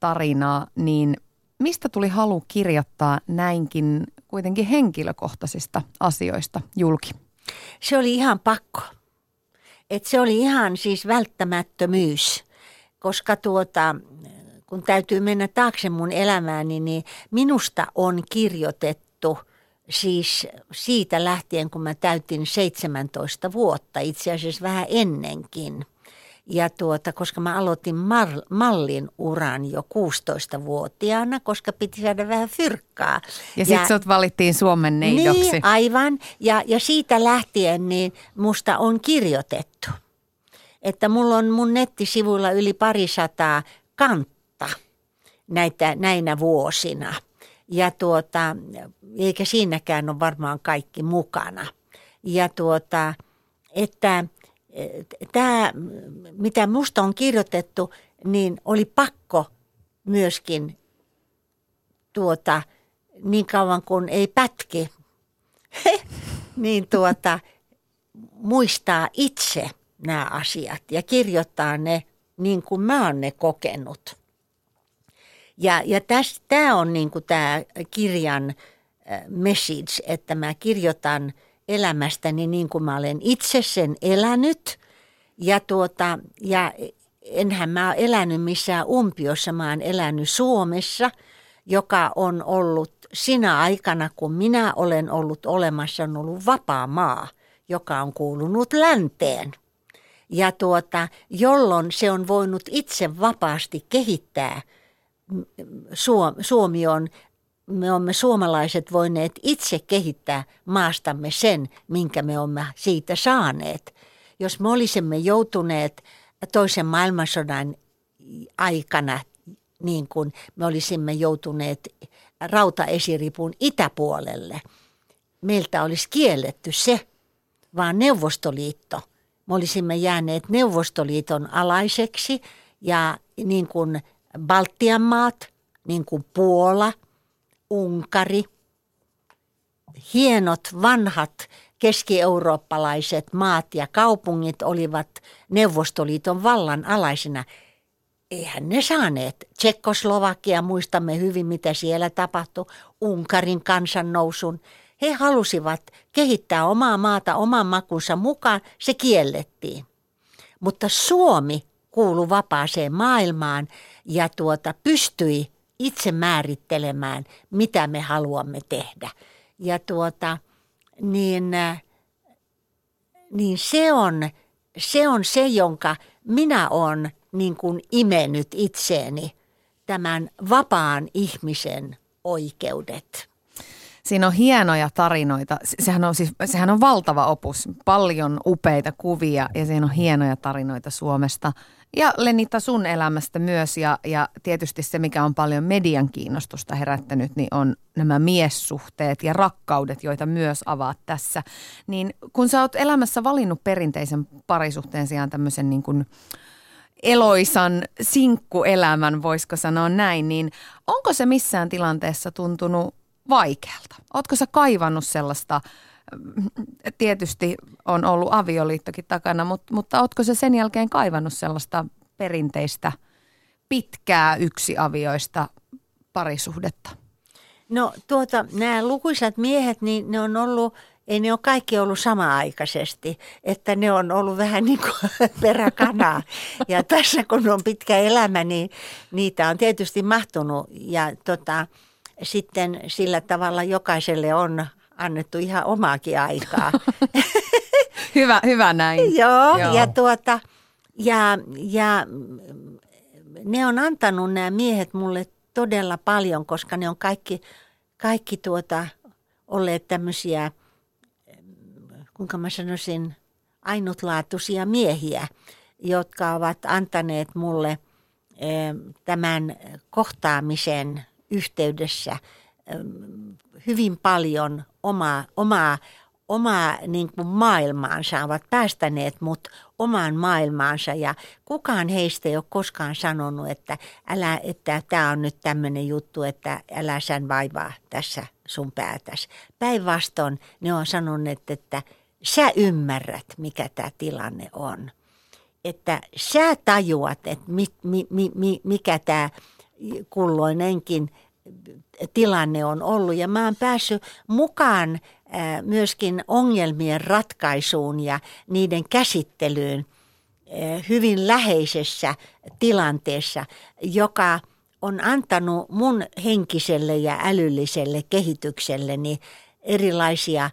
tarinaa. Niin mistä tuli halu kirjoittaa näinkin kuitenkin henkilökohtaisista asioista julki? Se oli ihan pakko. Et se oli ihan siis välttämättömyys, koska tuota, kun täytyy mennä taakse mun elämääni, niin minusta on kirjoitettu siis siitä lähtien, kun mä täytin 17 vuotta, itse asiassa vähän ennenkin. Ja tuota, koska mä aloitin mar- mallin uran jo 16-vuotiaana, koska piti saada vähän fyrkkaa. Ja, ja sitten sut valittiin Suomen neidoksi. Niin, aivan. Ja, ja siitä lähtien niin musta on kirjoitettu. Että mulla on mun nettisivuilla yli parisataa kantta näitä, näinä vuosina. Ja tuota, eikä siinäkään ole varmaan kaikki mukana. Ja tuota, että tämä, mitä musta on kirjoitettu, niin oli pakko myöskin tuota, niin kauan kuin ei pätki, <laughs> niin tuota, muistaa itse nämä asiat ja kirjoittaa ne niin kuin mä oon ne kokenut. Ja, ja tämä on niin kuin tämä kirjan message, että mä kirjoitan elämästäni niin kuin mä olen itse sen elänyt. Ja, tuota, ja enhän mä ole elänyt missään umpiossa, mä oon elänyt Suomessa, joka on ollut sinä aikana, kun minä olen ollut olemassa, on ollut vapaa maa, joka on kuulunut länteen. Ja tuota, jolloin se on voinut itse vapaasti kehittää. Suomi on me olemme suomalaiset voineet itse kehittää maastamme sen, minkä me olemme siitä saaneet. Jos me olisimme joutuneet toisen maailmansodan aikana, niin kuin me olisimme joutuneet rautaesiripun itäpuolelle, meiltä olisi kielletty se, vaan Neuvostoliitto. Me olisimme jääneet Neuvostoliiton alaiseksi ja niin kuin Baltian maat, niin kuin Puola – Unkari, hienot vanhat keski-eurooppalaiset maat ja kaupungit olivat Neuvostoliiton vallan alaisina. Eihän ne saaneet. Tsekkoslovakia, muistamme hyvin mitä siellä tapahtui, Unkarin kansannousun. He halusivat kehittää omaa maata oman makunsa mukaan, se kiellettiin. Mutta Suomi kuului vapaaseen maailmaan ja tuota, pystyi itse määrittelemään, mitä me haluamme tehdä. Ja tuota, niin, äh, niin se, on, se on se, jonka minä olen niin kuin imennyt itseeni tämän vapaan ihmisen oikeudet. Siinä on hienoja tarinoita. Sehän on, siis, sehän on valtava opus, paljon upeita kuvia ja siinä on hienoja tarinoita Suomesta. Ja Lenita sun elämästä myös ja, ja tietysti se, mikä on paljon median kiinnostusta herättänyt, niin on nämä miessuhteet ja rakkaudet, joita myös avaat tässä. Niin kun sä oot elämässä valinnut perinteisen parisuhteen sijaan tämmöisen niin kuin eloisan sinkkuelämän, voisiko sanoa näin, niin onko se missään tilanteessa tuntunut vaikealta? Ootko sä kaivannut sellaista, mm, tietysti on ollut avioliittokin takana, mutta, mutta ootko se sen jälkeen kaivannut sellaista perinteistä pitkää yksiavioista parisuhdetta? No tuota, nämä lukuisat miehet, niin ne on ollut, ei ne ole kaikki ollut sama-aikaisesti, että ne on ollut vähän niin kuin <laughs> peräkanaa. Ja tässä kun on pitkä elämä, niin niitä on tietysti mahtunut ja tota, sitten sillä tavalla jokaiselle on annettu ihan omaakin aikaa. <laughs> hyvä, hyvä näin. Joo, Joo, ja tuota, ja, ja ne on antanut nämä miehet mulle todella paljon, koska ne on kaikki, kaikki tuota, olleet tämmöisiä, kuinka mä sanoisin, ainutlaatuisia miehiä, jotka ovat antaneet mulle tämän kohtaamisen yhteydessä hyvin paljon omaa, omaa, omaa niin kuin maailmaansa, ovat päästäneet mut omaan maailmaansa ja kukaan heistä ei ole koskaan sanonut, että älä, että tämä on nyt tämmöinen juttu, että älä sän vaivaa tässä sun päätäs. Päinvastoin ne on sanonut, että sä ymmärrät, mikä tämä tilanne on. Että sä tajuat, että mi, mi, mi, mikä tämä kulloinenkin tilanne on ollut. Ja mä oon päässyt mukaan myöskin ongelmien ratkaisuun ja niiden käsittelyyn hyvin läheisessä tilanteessa, joka on antanut mun henkiselle ja älylliselle kehitykselleni erilaisia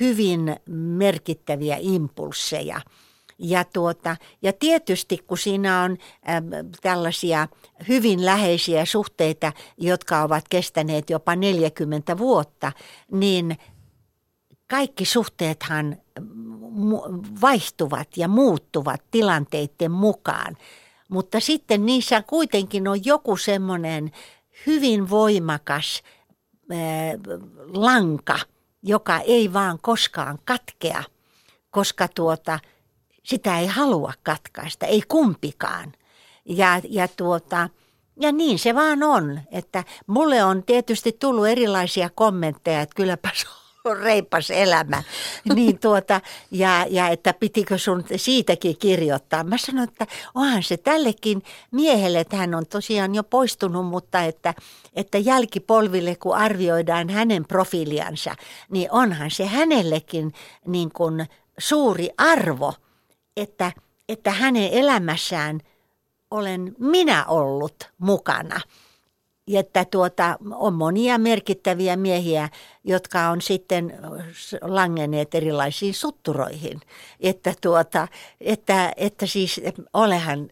hyvin merkittäviä impulseja – ja, tuota, ja tietysti kun siinä on äh, tällaisia hyvin läheisiä suhteita, jotka ovat kestäneet jopa 40 vuotta, niin kaikki suhteethan vaihtuvat ja muuttuvat tilanteiden mukaan. Mutta sitten niissä kuitenkin on joku semmoinen hyvin voimakas äh, lanka, joka ei vaan koskaan katkea, koska tuota – sitä ei halua katkaista, ei kumpikaan. Ja, ja, tuota, ja niin se vaan on, että mulle on tietysti tullut erilaisia kommentteja, että kylläpä se on reipas elämä. <laughs> Niin tuota, ja, ja että pitikö sun siitäkin kirjoittaa. Mä sanoin, että onhan se tällekin miehelle, että hän on tosiaan jo poistunut, mutta että, että jälkipolville kun arvioidaan hänen profiiliansa, niin onhan se hänellekin niin kuin suuri arvo – että, että hänen elämässään olen minä ollut mukana. Ja että tuota, on monia merkittäviä miehiä, jotka on sitten langenneet erilaisiin sutturoihin. Että, tuota, että, että siis olehan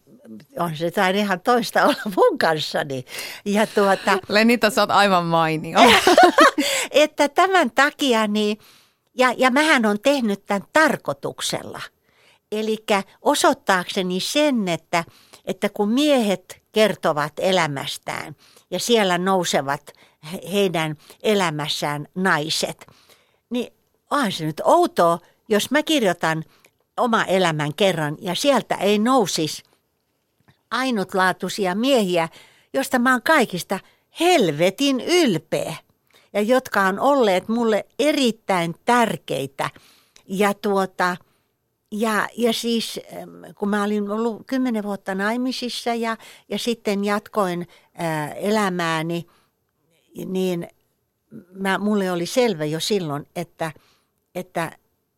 on se tai ihan toista olla mun kanssani. Ja tuota, <laughs> Lenita, sä oot aivan mainio. <laughs> että tämän takia niin, ja, ja mähän on tehnyt tämän tarkoituksella – Eli osoittaakseni sen, että, että kun miehet kertovat elämästään ja siellä nousevat heidän elämässään naiset, niin onhan se nyt outoa, jos mä kirjoitan oma elämän kerran ja sieltä ei nousisi ainutlaatuisia miehiä, josta mä oon kaikista helvetin ylpeä ja jotka on olleet mulle erittäin tärkeitä. Ja tuota, ja, ja siis kun mä olin ollut kymmenen vuotta naimisissa ja, ja sitten jatkoin ää, elämääni, niin mä, mulle oli selvä jo silloin, että, että,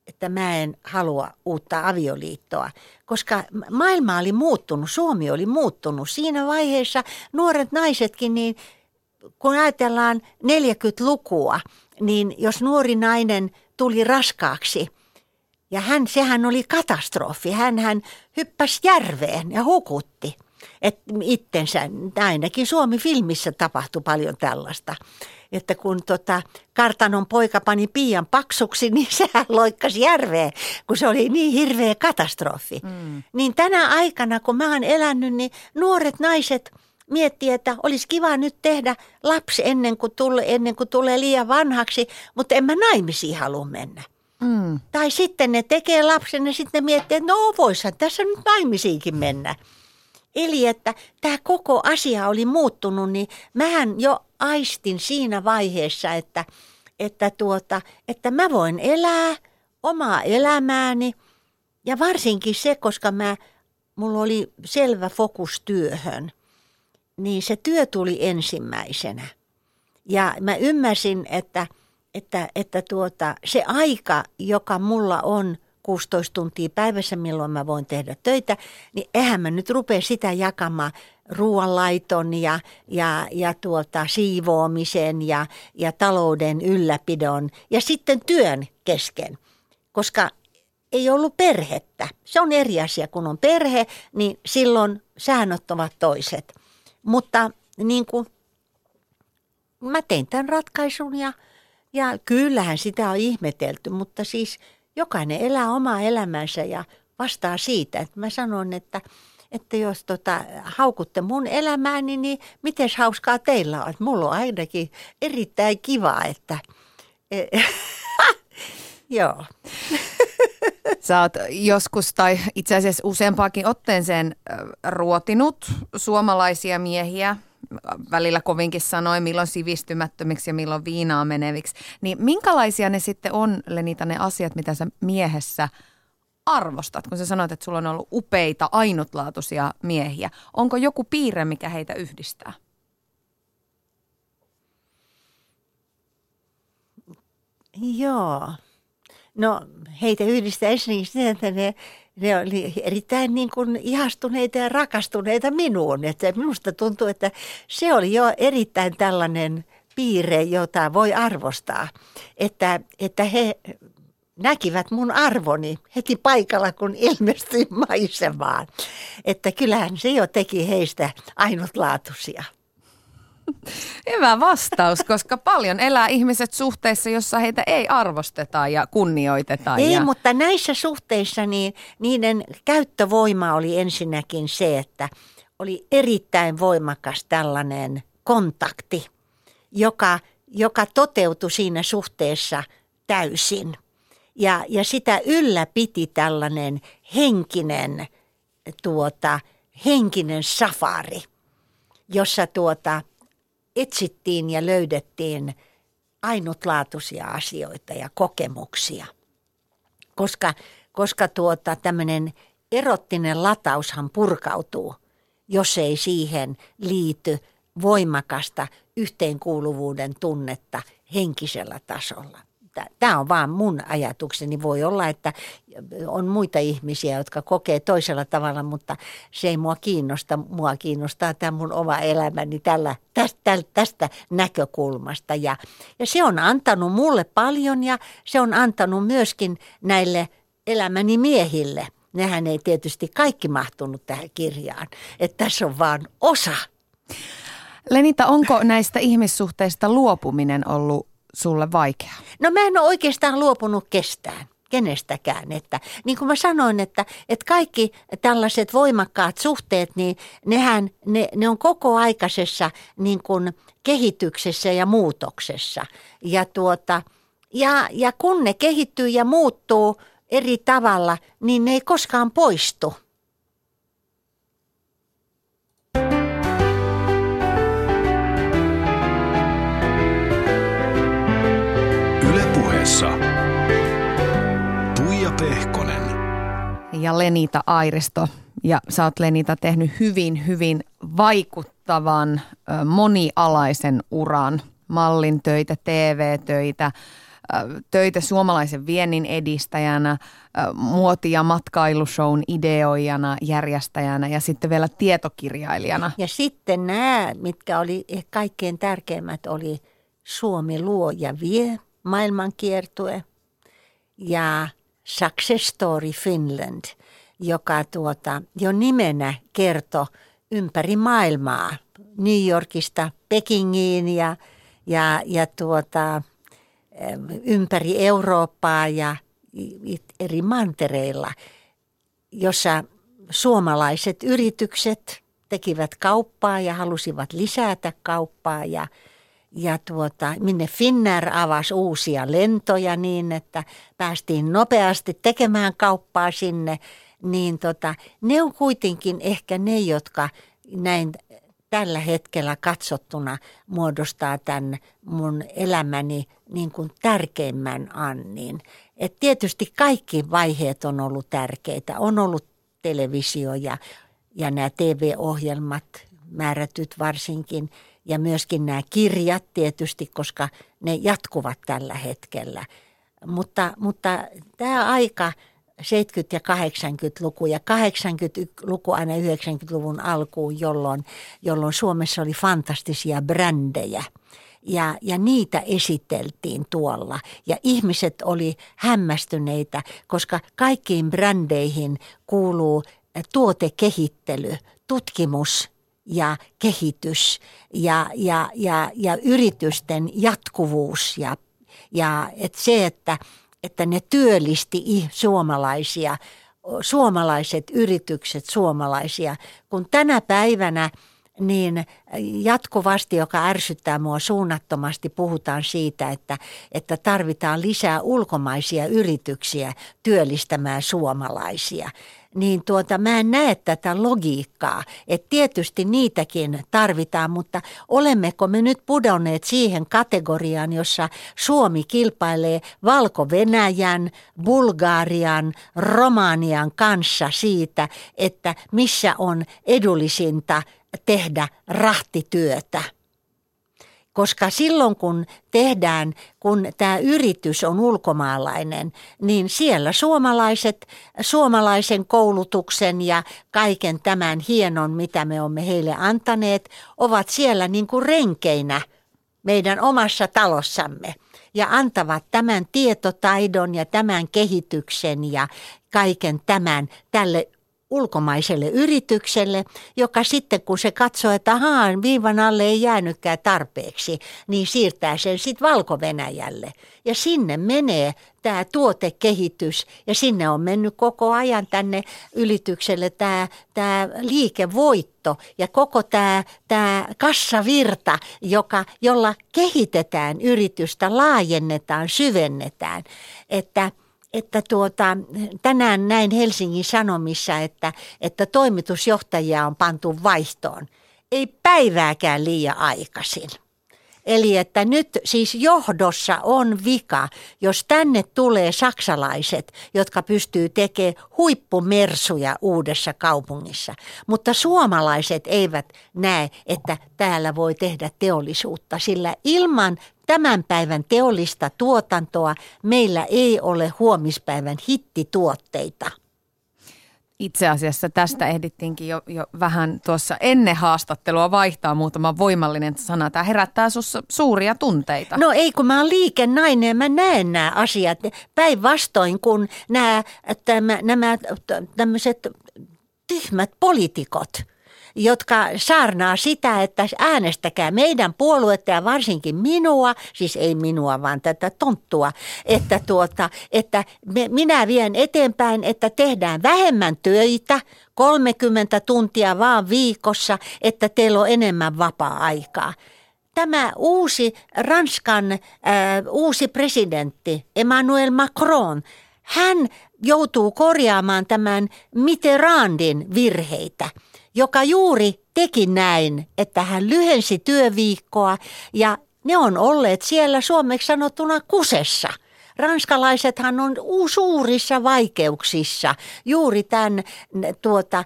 että mä en halua uutta avioliittoa, koska maailma oli muuttunut, Suomi oli muuttunut. Siinä vaiheessa nuoret naisetkin, niin kun ajatellaan 40-lukua, niin jos nuori nainen tuli raskaaksi. Ja hän, sehän oli katastrofi. Hän, hän hyppäsi järveen ja hukutti et itsensä. Ainakin Suomi-filmissä tapahtui paljon tällaista. Että kun tota, kartanon poika pani piian paksuksi, niin <laughs> sehän loikkasi järveen, kun se oli niin hirveä katastrofi. Mm. Niin tänä aikana, kun mä oon elänyt, niin nuoret naiset – miettii, että olisi kiva nyt tehdä lapsi ennen kuin, tule, ennen kuin tulee liian vanhaksi, mutta en mä naimisiin halua mennä. Mm. Tai sitten ne tekee lapsen ja sitten ne miettii, että no voisihan tässä nyt naimisiinkin mennä. Eli että tämä koko asia oli muuttunut, niin mähän jo aistin siinä vaiheessa, että, että, tuota, että mä voin elää omaa elämääni. Ja varsinkin se, koska mä, mulla oli selvä fokus työhön – niin se työ tuli ensimmäisenä. Ja mä ymmärsin, että, että, että tuota, se aika, joka mulla on 16 tuntia päivässä, milloin mä voin tehdä töitä, niin eihän mä nyt rupea sitä jakamaan ruoanlaiton ja, ja, ja tuota, siivoamisen ja, ja talouden ylläpidon ja sitten työn kesken. Koska ei ollut perhettä. Se on eri asia, kun on perhe, niin silloin säännöt ovat toiset. Mutta niin kuin, mä tein tämän ratkaisun ja, ja kyllähän sitä on ihmetelty, mutta siis jokainen elää omaa elämänsä ja vastaa siitä. Että mä sanon, että, että jos tota, haukutte mun elämääni, niin miten hauskaa teillä on. Että mulla on ainakin erittäin kiva, että e, <laughs> joo. <laughs> Sä oot joskus tai itse asiassa useampaakin otteeseen ruotinut suomalaisia miehiä, välillä kovinkin sanoi, milloin sivistymättömiksi ja milloin viinaa meneviksi. Niin minkälaisia ne sitten on, Lenita, ne asiat, mitä sä miehessä arvostat, kun sä sanoit, että sulla on ollut upeita, ainutlaatuisia miehiä. Onko joku piirre, mikä heitä yhdistää? Joo. No heitä yhdistää ensinnäkin sitä, että ne, ne oli erittäin niin kuin ihastuneita ja rakastuneita minuun. Että minusta tuntuu, että se oli jo erittäin tällainen piirre, jota voi arvostaa. Että, että he näkivät mun arvoni heti paikalla, kun ilmestyin maisemaan. Että kyllähän se jo teki heistä ainutlaatuisia. Hyvä vastaus, koska paljon elää ihmiset suhteissa, jossa heitä ei arvosteta ja kunnioiteta. Ei, ja... mutta näissä suhteissa niin, niiden käyttövoima oli ensinnäkin se, että oli erittäin voimakas tällainen kontakti, joka, joka toteutui siinä suhteessa täysin. Ja, ja sitä ylläpiti tällainen henkinen, tuota, henkinen safari, jossa tuota, etsittiin ja löydettiin ainutlaatuisia asioita ja kokemuksia. Koska, koska tuota, tämmöinen erottinen lataushan purkautuu, jos ei siihen liity voimakasta yhteenkuuluvuuden tunnetta henkisellä tasolla tämä on vaan mun ajatukseni. Voi olla, että on muita ihmisiä, jotka kokee toisella tavalla, mutta se ei mua kiinnosta. Mua kiinnostaa tämä mun oma elämäni tällä, tästä, tästä näkökulmasta. Ja, ja se on antanut mulle paljon ja se on antanut myöskin näille elämäni miehille. Nehän ei tietysti kaikki mahtunut tähän kirjaan. Että tässä on vaan osa. Lenita, onko näistä ihmissuhteista luopuminen ollut sulle vaikea? No mä en ole oikeastaan luopunut kestään kenestäkään. Että, niin kuin mä sanoin, että, että kaikki tällaiset voimakkaat suhteet, niin nehän, ne, ne on koko aikaisessa niin kuin kehityksessä ja muutoksessa. Ja, tuota, ja, ja kun ne kehittyy ja muuttuu eri tavalla, niin ne ei koskaan poistu. Ja Lenita Airisto. Ja sä oot Lenita tehnyt hyvin, hyvin vaikuttavan monialaisen uran. Mallin töitä, TV-töitä, töitä suomalaisen viennin edistäjänä, muoti- ja matkailushown ideoijana, järjestäjänä ja sitten vielä tietokirjailijana. Ja sitten nämä, mitkä oli kaikkein tärkeimmät, oli Suomi luo ja vie – maailmankiertue ja Success Story Finland, joka tuota, jo nimenä kertoi ympäri maailmaa, New Yorkista Pekingiin ja, ja, ja tuota, ympäri Eurooppaa ja eri mantereilla, jossa suomalaiset yritykset tekivät kauppaa ja halusivat lisätä kauppaa ja, ja tuota, minne Finnair avasi uusia lentoja niin, että päästiin nopeasti tekemään kauppaa sinne, niin tota, ne on kuitenkin ehkä ne, jotka näin tällä hetkellä katsottuna muodostaa tämän mun elämäni niin kuin tärkeimmän Annin. Et tietysti kaikki vaiheet on ollut tärkeitä. On ollut televisio ja, ja nämä TV-ohjelmat, määrätyt varsinkin, ja myöskin nämä kirjat tietysti, koska ne jatkuvat tällä hetkellä. Mutta, mutta tämä aika – 70- ja 80-luku ja 80-luku aina 90-luvun alkuun, jolloin, jolloin Suomessa oli fantastisia brändejä. Ja, ja niitä esiteltiin tuolla. Ja ihmiset oli hämmästyneitä, koska kaikkiin brändeihin kuuluu tuotekehittely, tutkimus ja kehitys ja, ja, ja, ja yritysten jatkuvuus. Ja, ja et se, että että ne työllisti suomalaisia, suomalaiset yritykset suomalaisia, kun tänä päivänä niin jatkuvasti, joka ärsyttää mua suunnattomasti, puhutaan siitä, että, että tarvitaan lisää ulkomaisia yrityksiä työllistämään suomalaisia niin tuota, mä en näe tätä logiikkaa. Että tietysti niitäkin tarvitaan, mutta olemmeko me nyt pudonneet siihen kategoriaan, jossa Suomi kilpailee Valko-Venäjän, Bulgarian, Romanian kanssa siitä, että missä on edullisinta tehdä rahtityötä koska silloin kun tehdään, kun tämä yritys on ulkomaalainen, niin siellä suomalaiset, suomalaisen koulutuksen ja kaiken tämän hienon, mitä me olemme heille antaneet, ovat siellä niin kuin renkeinä meidän omassa talossamme ja antavat tämän tietotaidon ja tämän kehityksen ja kaiken tämän tälle ulkomaiselle yritykselle, joka sitten kun se katsoo, että ahaa, viivan alle ei jäänytkään tarpeeksi, niin siirtää sen sitten Valko-Venäjälle. Ja sinne menee tämä tuotekehitys ja sinne on mennyt koko ajan tänne ylitykselle tämä, tämä liikevoitto ja koko tämä, tämä kassavirta, joka, jolla kehitetään yritystä, laajennetaan, syvennetään. Että että tuota, tänään näin Helsingin Sanomissa, että, että toimitusjohtajia on pantu vaihtoon. Ei päivääkään liian aikaisin. Eli että nyt siis johdossa on vika, jos tänne tulee saksalaiset, jotka pystyy tekemään huippumersuja uudessa kaupungissa. Mutta suomalaiset eivät näe, että täällä voi tehdä teollisuutta, sillä ilman tämän päivän teollista tuotantoa meillä ei ole huomispäivän hittituotteita. Itse asiassa tästä ehdittiinkin jo, jo vähän tuossa ennen haastattelua vaihtaa muutama voimallinen sana. Tämä herättää sinussa suuria tunteita. No ei, kun mä oon liikennainen ja mä näen nämä asiat. Päinvastoin, kun nämä, nämä tämmöiset tyhmät poliitikot – jotka saarnaa sitä, että äänestäkää meidän puoluetta ja varsinkin minua, siis ei minua, vaan tätä tonttua, että, tuota, että me, minä vien eteenpäin, että tehdään vähemmän töitä, 30 tuntia vaan viikossa, että teillä on enemmän vapaa-aikaa. Tämä uusi Ranskan äh, uusi presidentti Emmanuel Macron, hän joutuu korjaamaan tämän Mitterrandin virheitä joka juuri teki näin, että hän lyhensi työviikkoa ja ne on olleet siellä suomeksi sanottuna kusessa. Ranskalaisethan on suurissa vaikeuksissa juuri tämän tuota,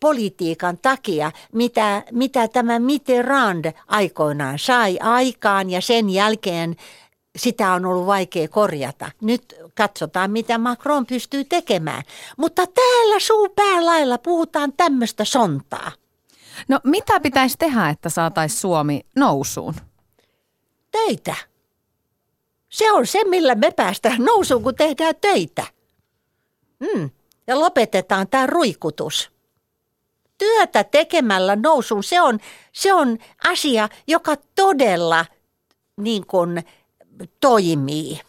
politiikan takia, mitä, mitä tämä Mitterrand aikoinaan sai aikaan ja sen jälkeen sitä on ollut vaikea korjata. Nyt katsotaan, mitä Macron pystyy tekemään. Mutta täällä suu päälailla puhutaan tämmöistä sontaa. No mitä pitäisi tehdä, että saataisiin Suomi nousuun? Töitä. Se on se, millä me päästään nousuun, kun tehdään töitä. Mm. Ja lopetetaan tämä ruikutus. Työtä tekemällä nousuun, se on, se on asia, joka todella niin kuin, toimii.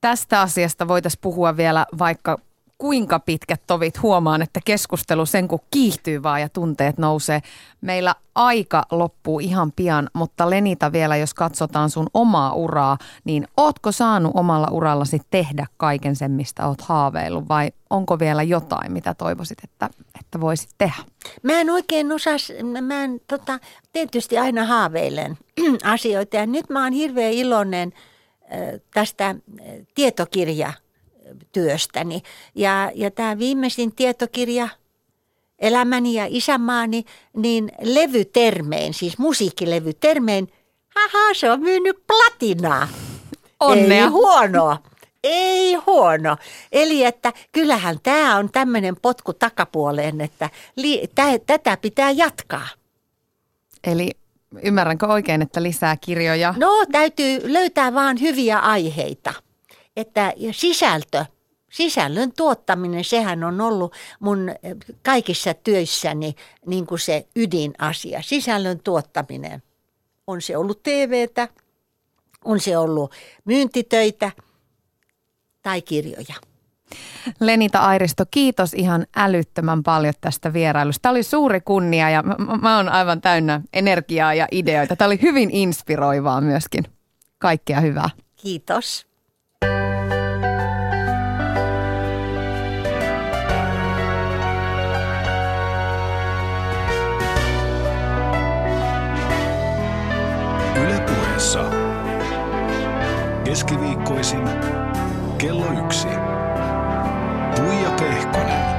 Tästä asiasta voitaisiin puhua vielä vaikka kuinka pitkät tovit. Huomaan, että keskustelu sen kun kiihtyy vaan ja tunteet nousee. Meillä aika loppuu ihan pian, mutta Lenita vielä, jos katsotaan sun omaa uraa, niin ootko saanut omalla urallasi tehdä kaiken sen, mistä oot haaveillut vai onko vielä jotain, mitä toivoisit, että, että voisit tehdä? Mä en oikein osaa, mä en, tota, tietysti aina haaveilen <clears throat> asioita ja nyt mä oon hirveän iloinen tästä tietokirja työstäni. Ja, ja tämä viimeisin tietokirja, Elämäni ja isämaani, niin levytermein, siis musiikkilevytermein, haha, se on myynyt platinaa. Onnea. Ei huono. Ei huono. Eli että kyllähän tämä on tämmöinen potku takapuoleen, että li, tä, tätä pitää jatkaa. Eli ymmärränkö oikein, että lisää kirjoja? No täytyy löytää vaan hyviä aiheita että sisältö, sisällön tuottaminen, sehän on ollut mun eh, kaikissa töissäni niin kuin se ydinasia. Sisällön tuottaminen. On se ollut TVtä, on se ollut myyntitöitä tai kirjoja. Lenita Airisto, kiitos ihan älyttömän paljon tästä vierailusta. Tämä oli suuri kunnia ja mä, mä oon aivan täynnä energiaa ja ideoita. Tämä oli hyvin inspiroivaa myöskin. Kaikkea hyvää. Kiitos. Keskiviikkoisin kello yksi. Tuija Pehkonen.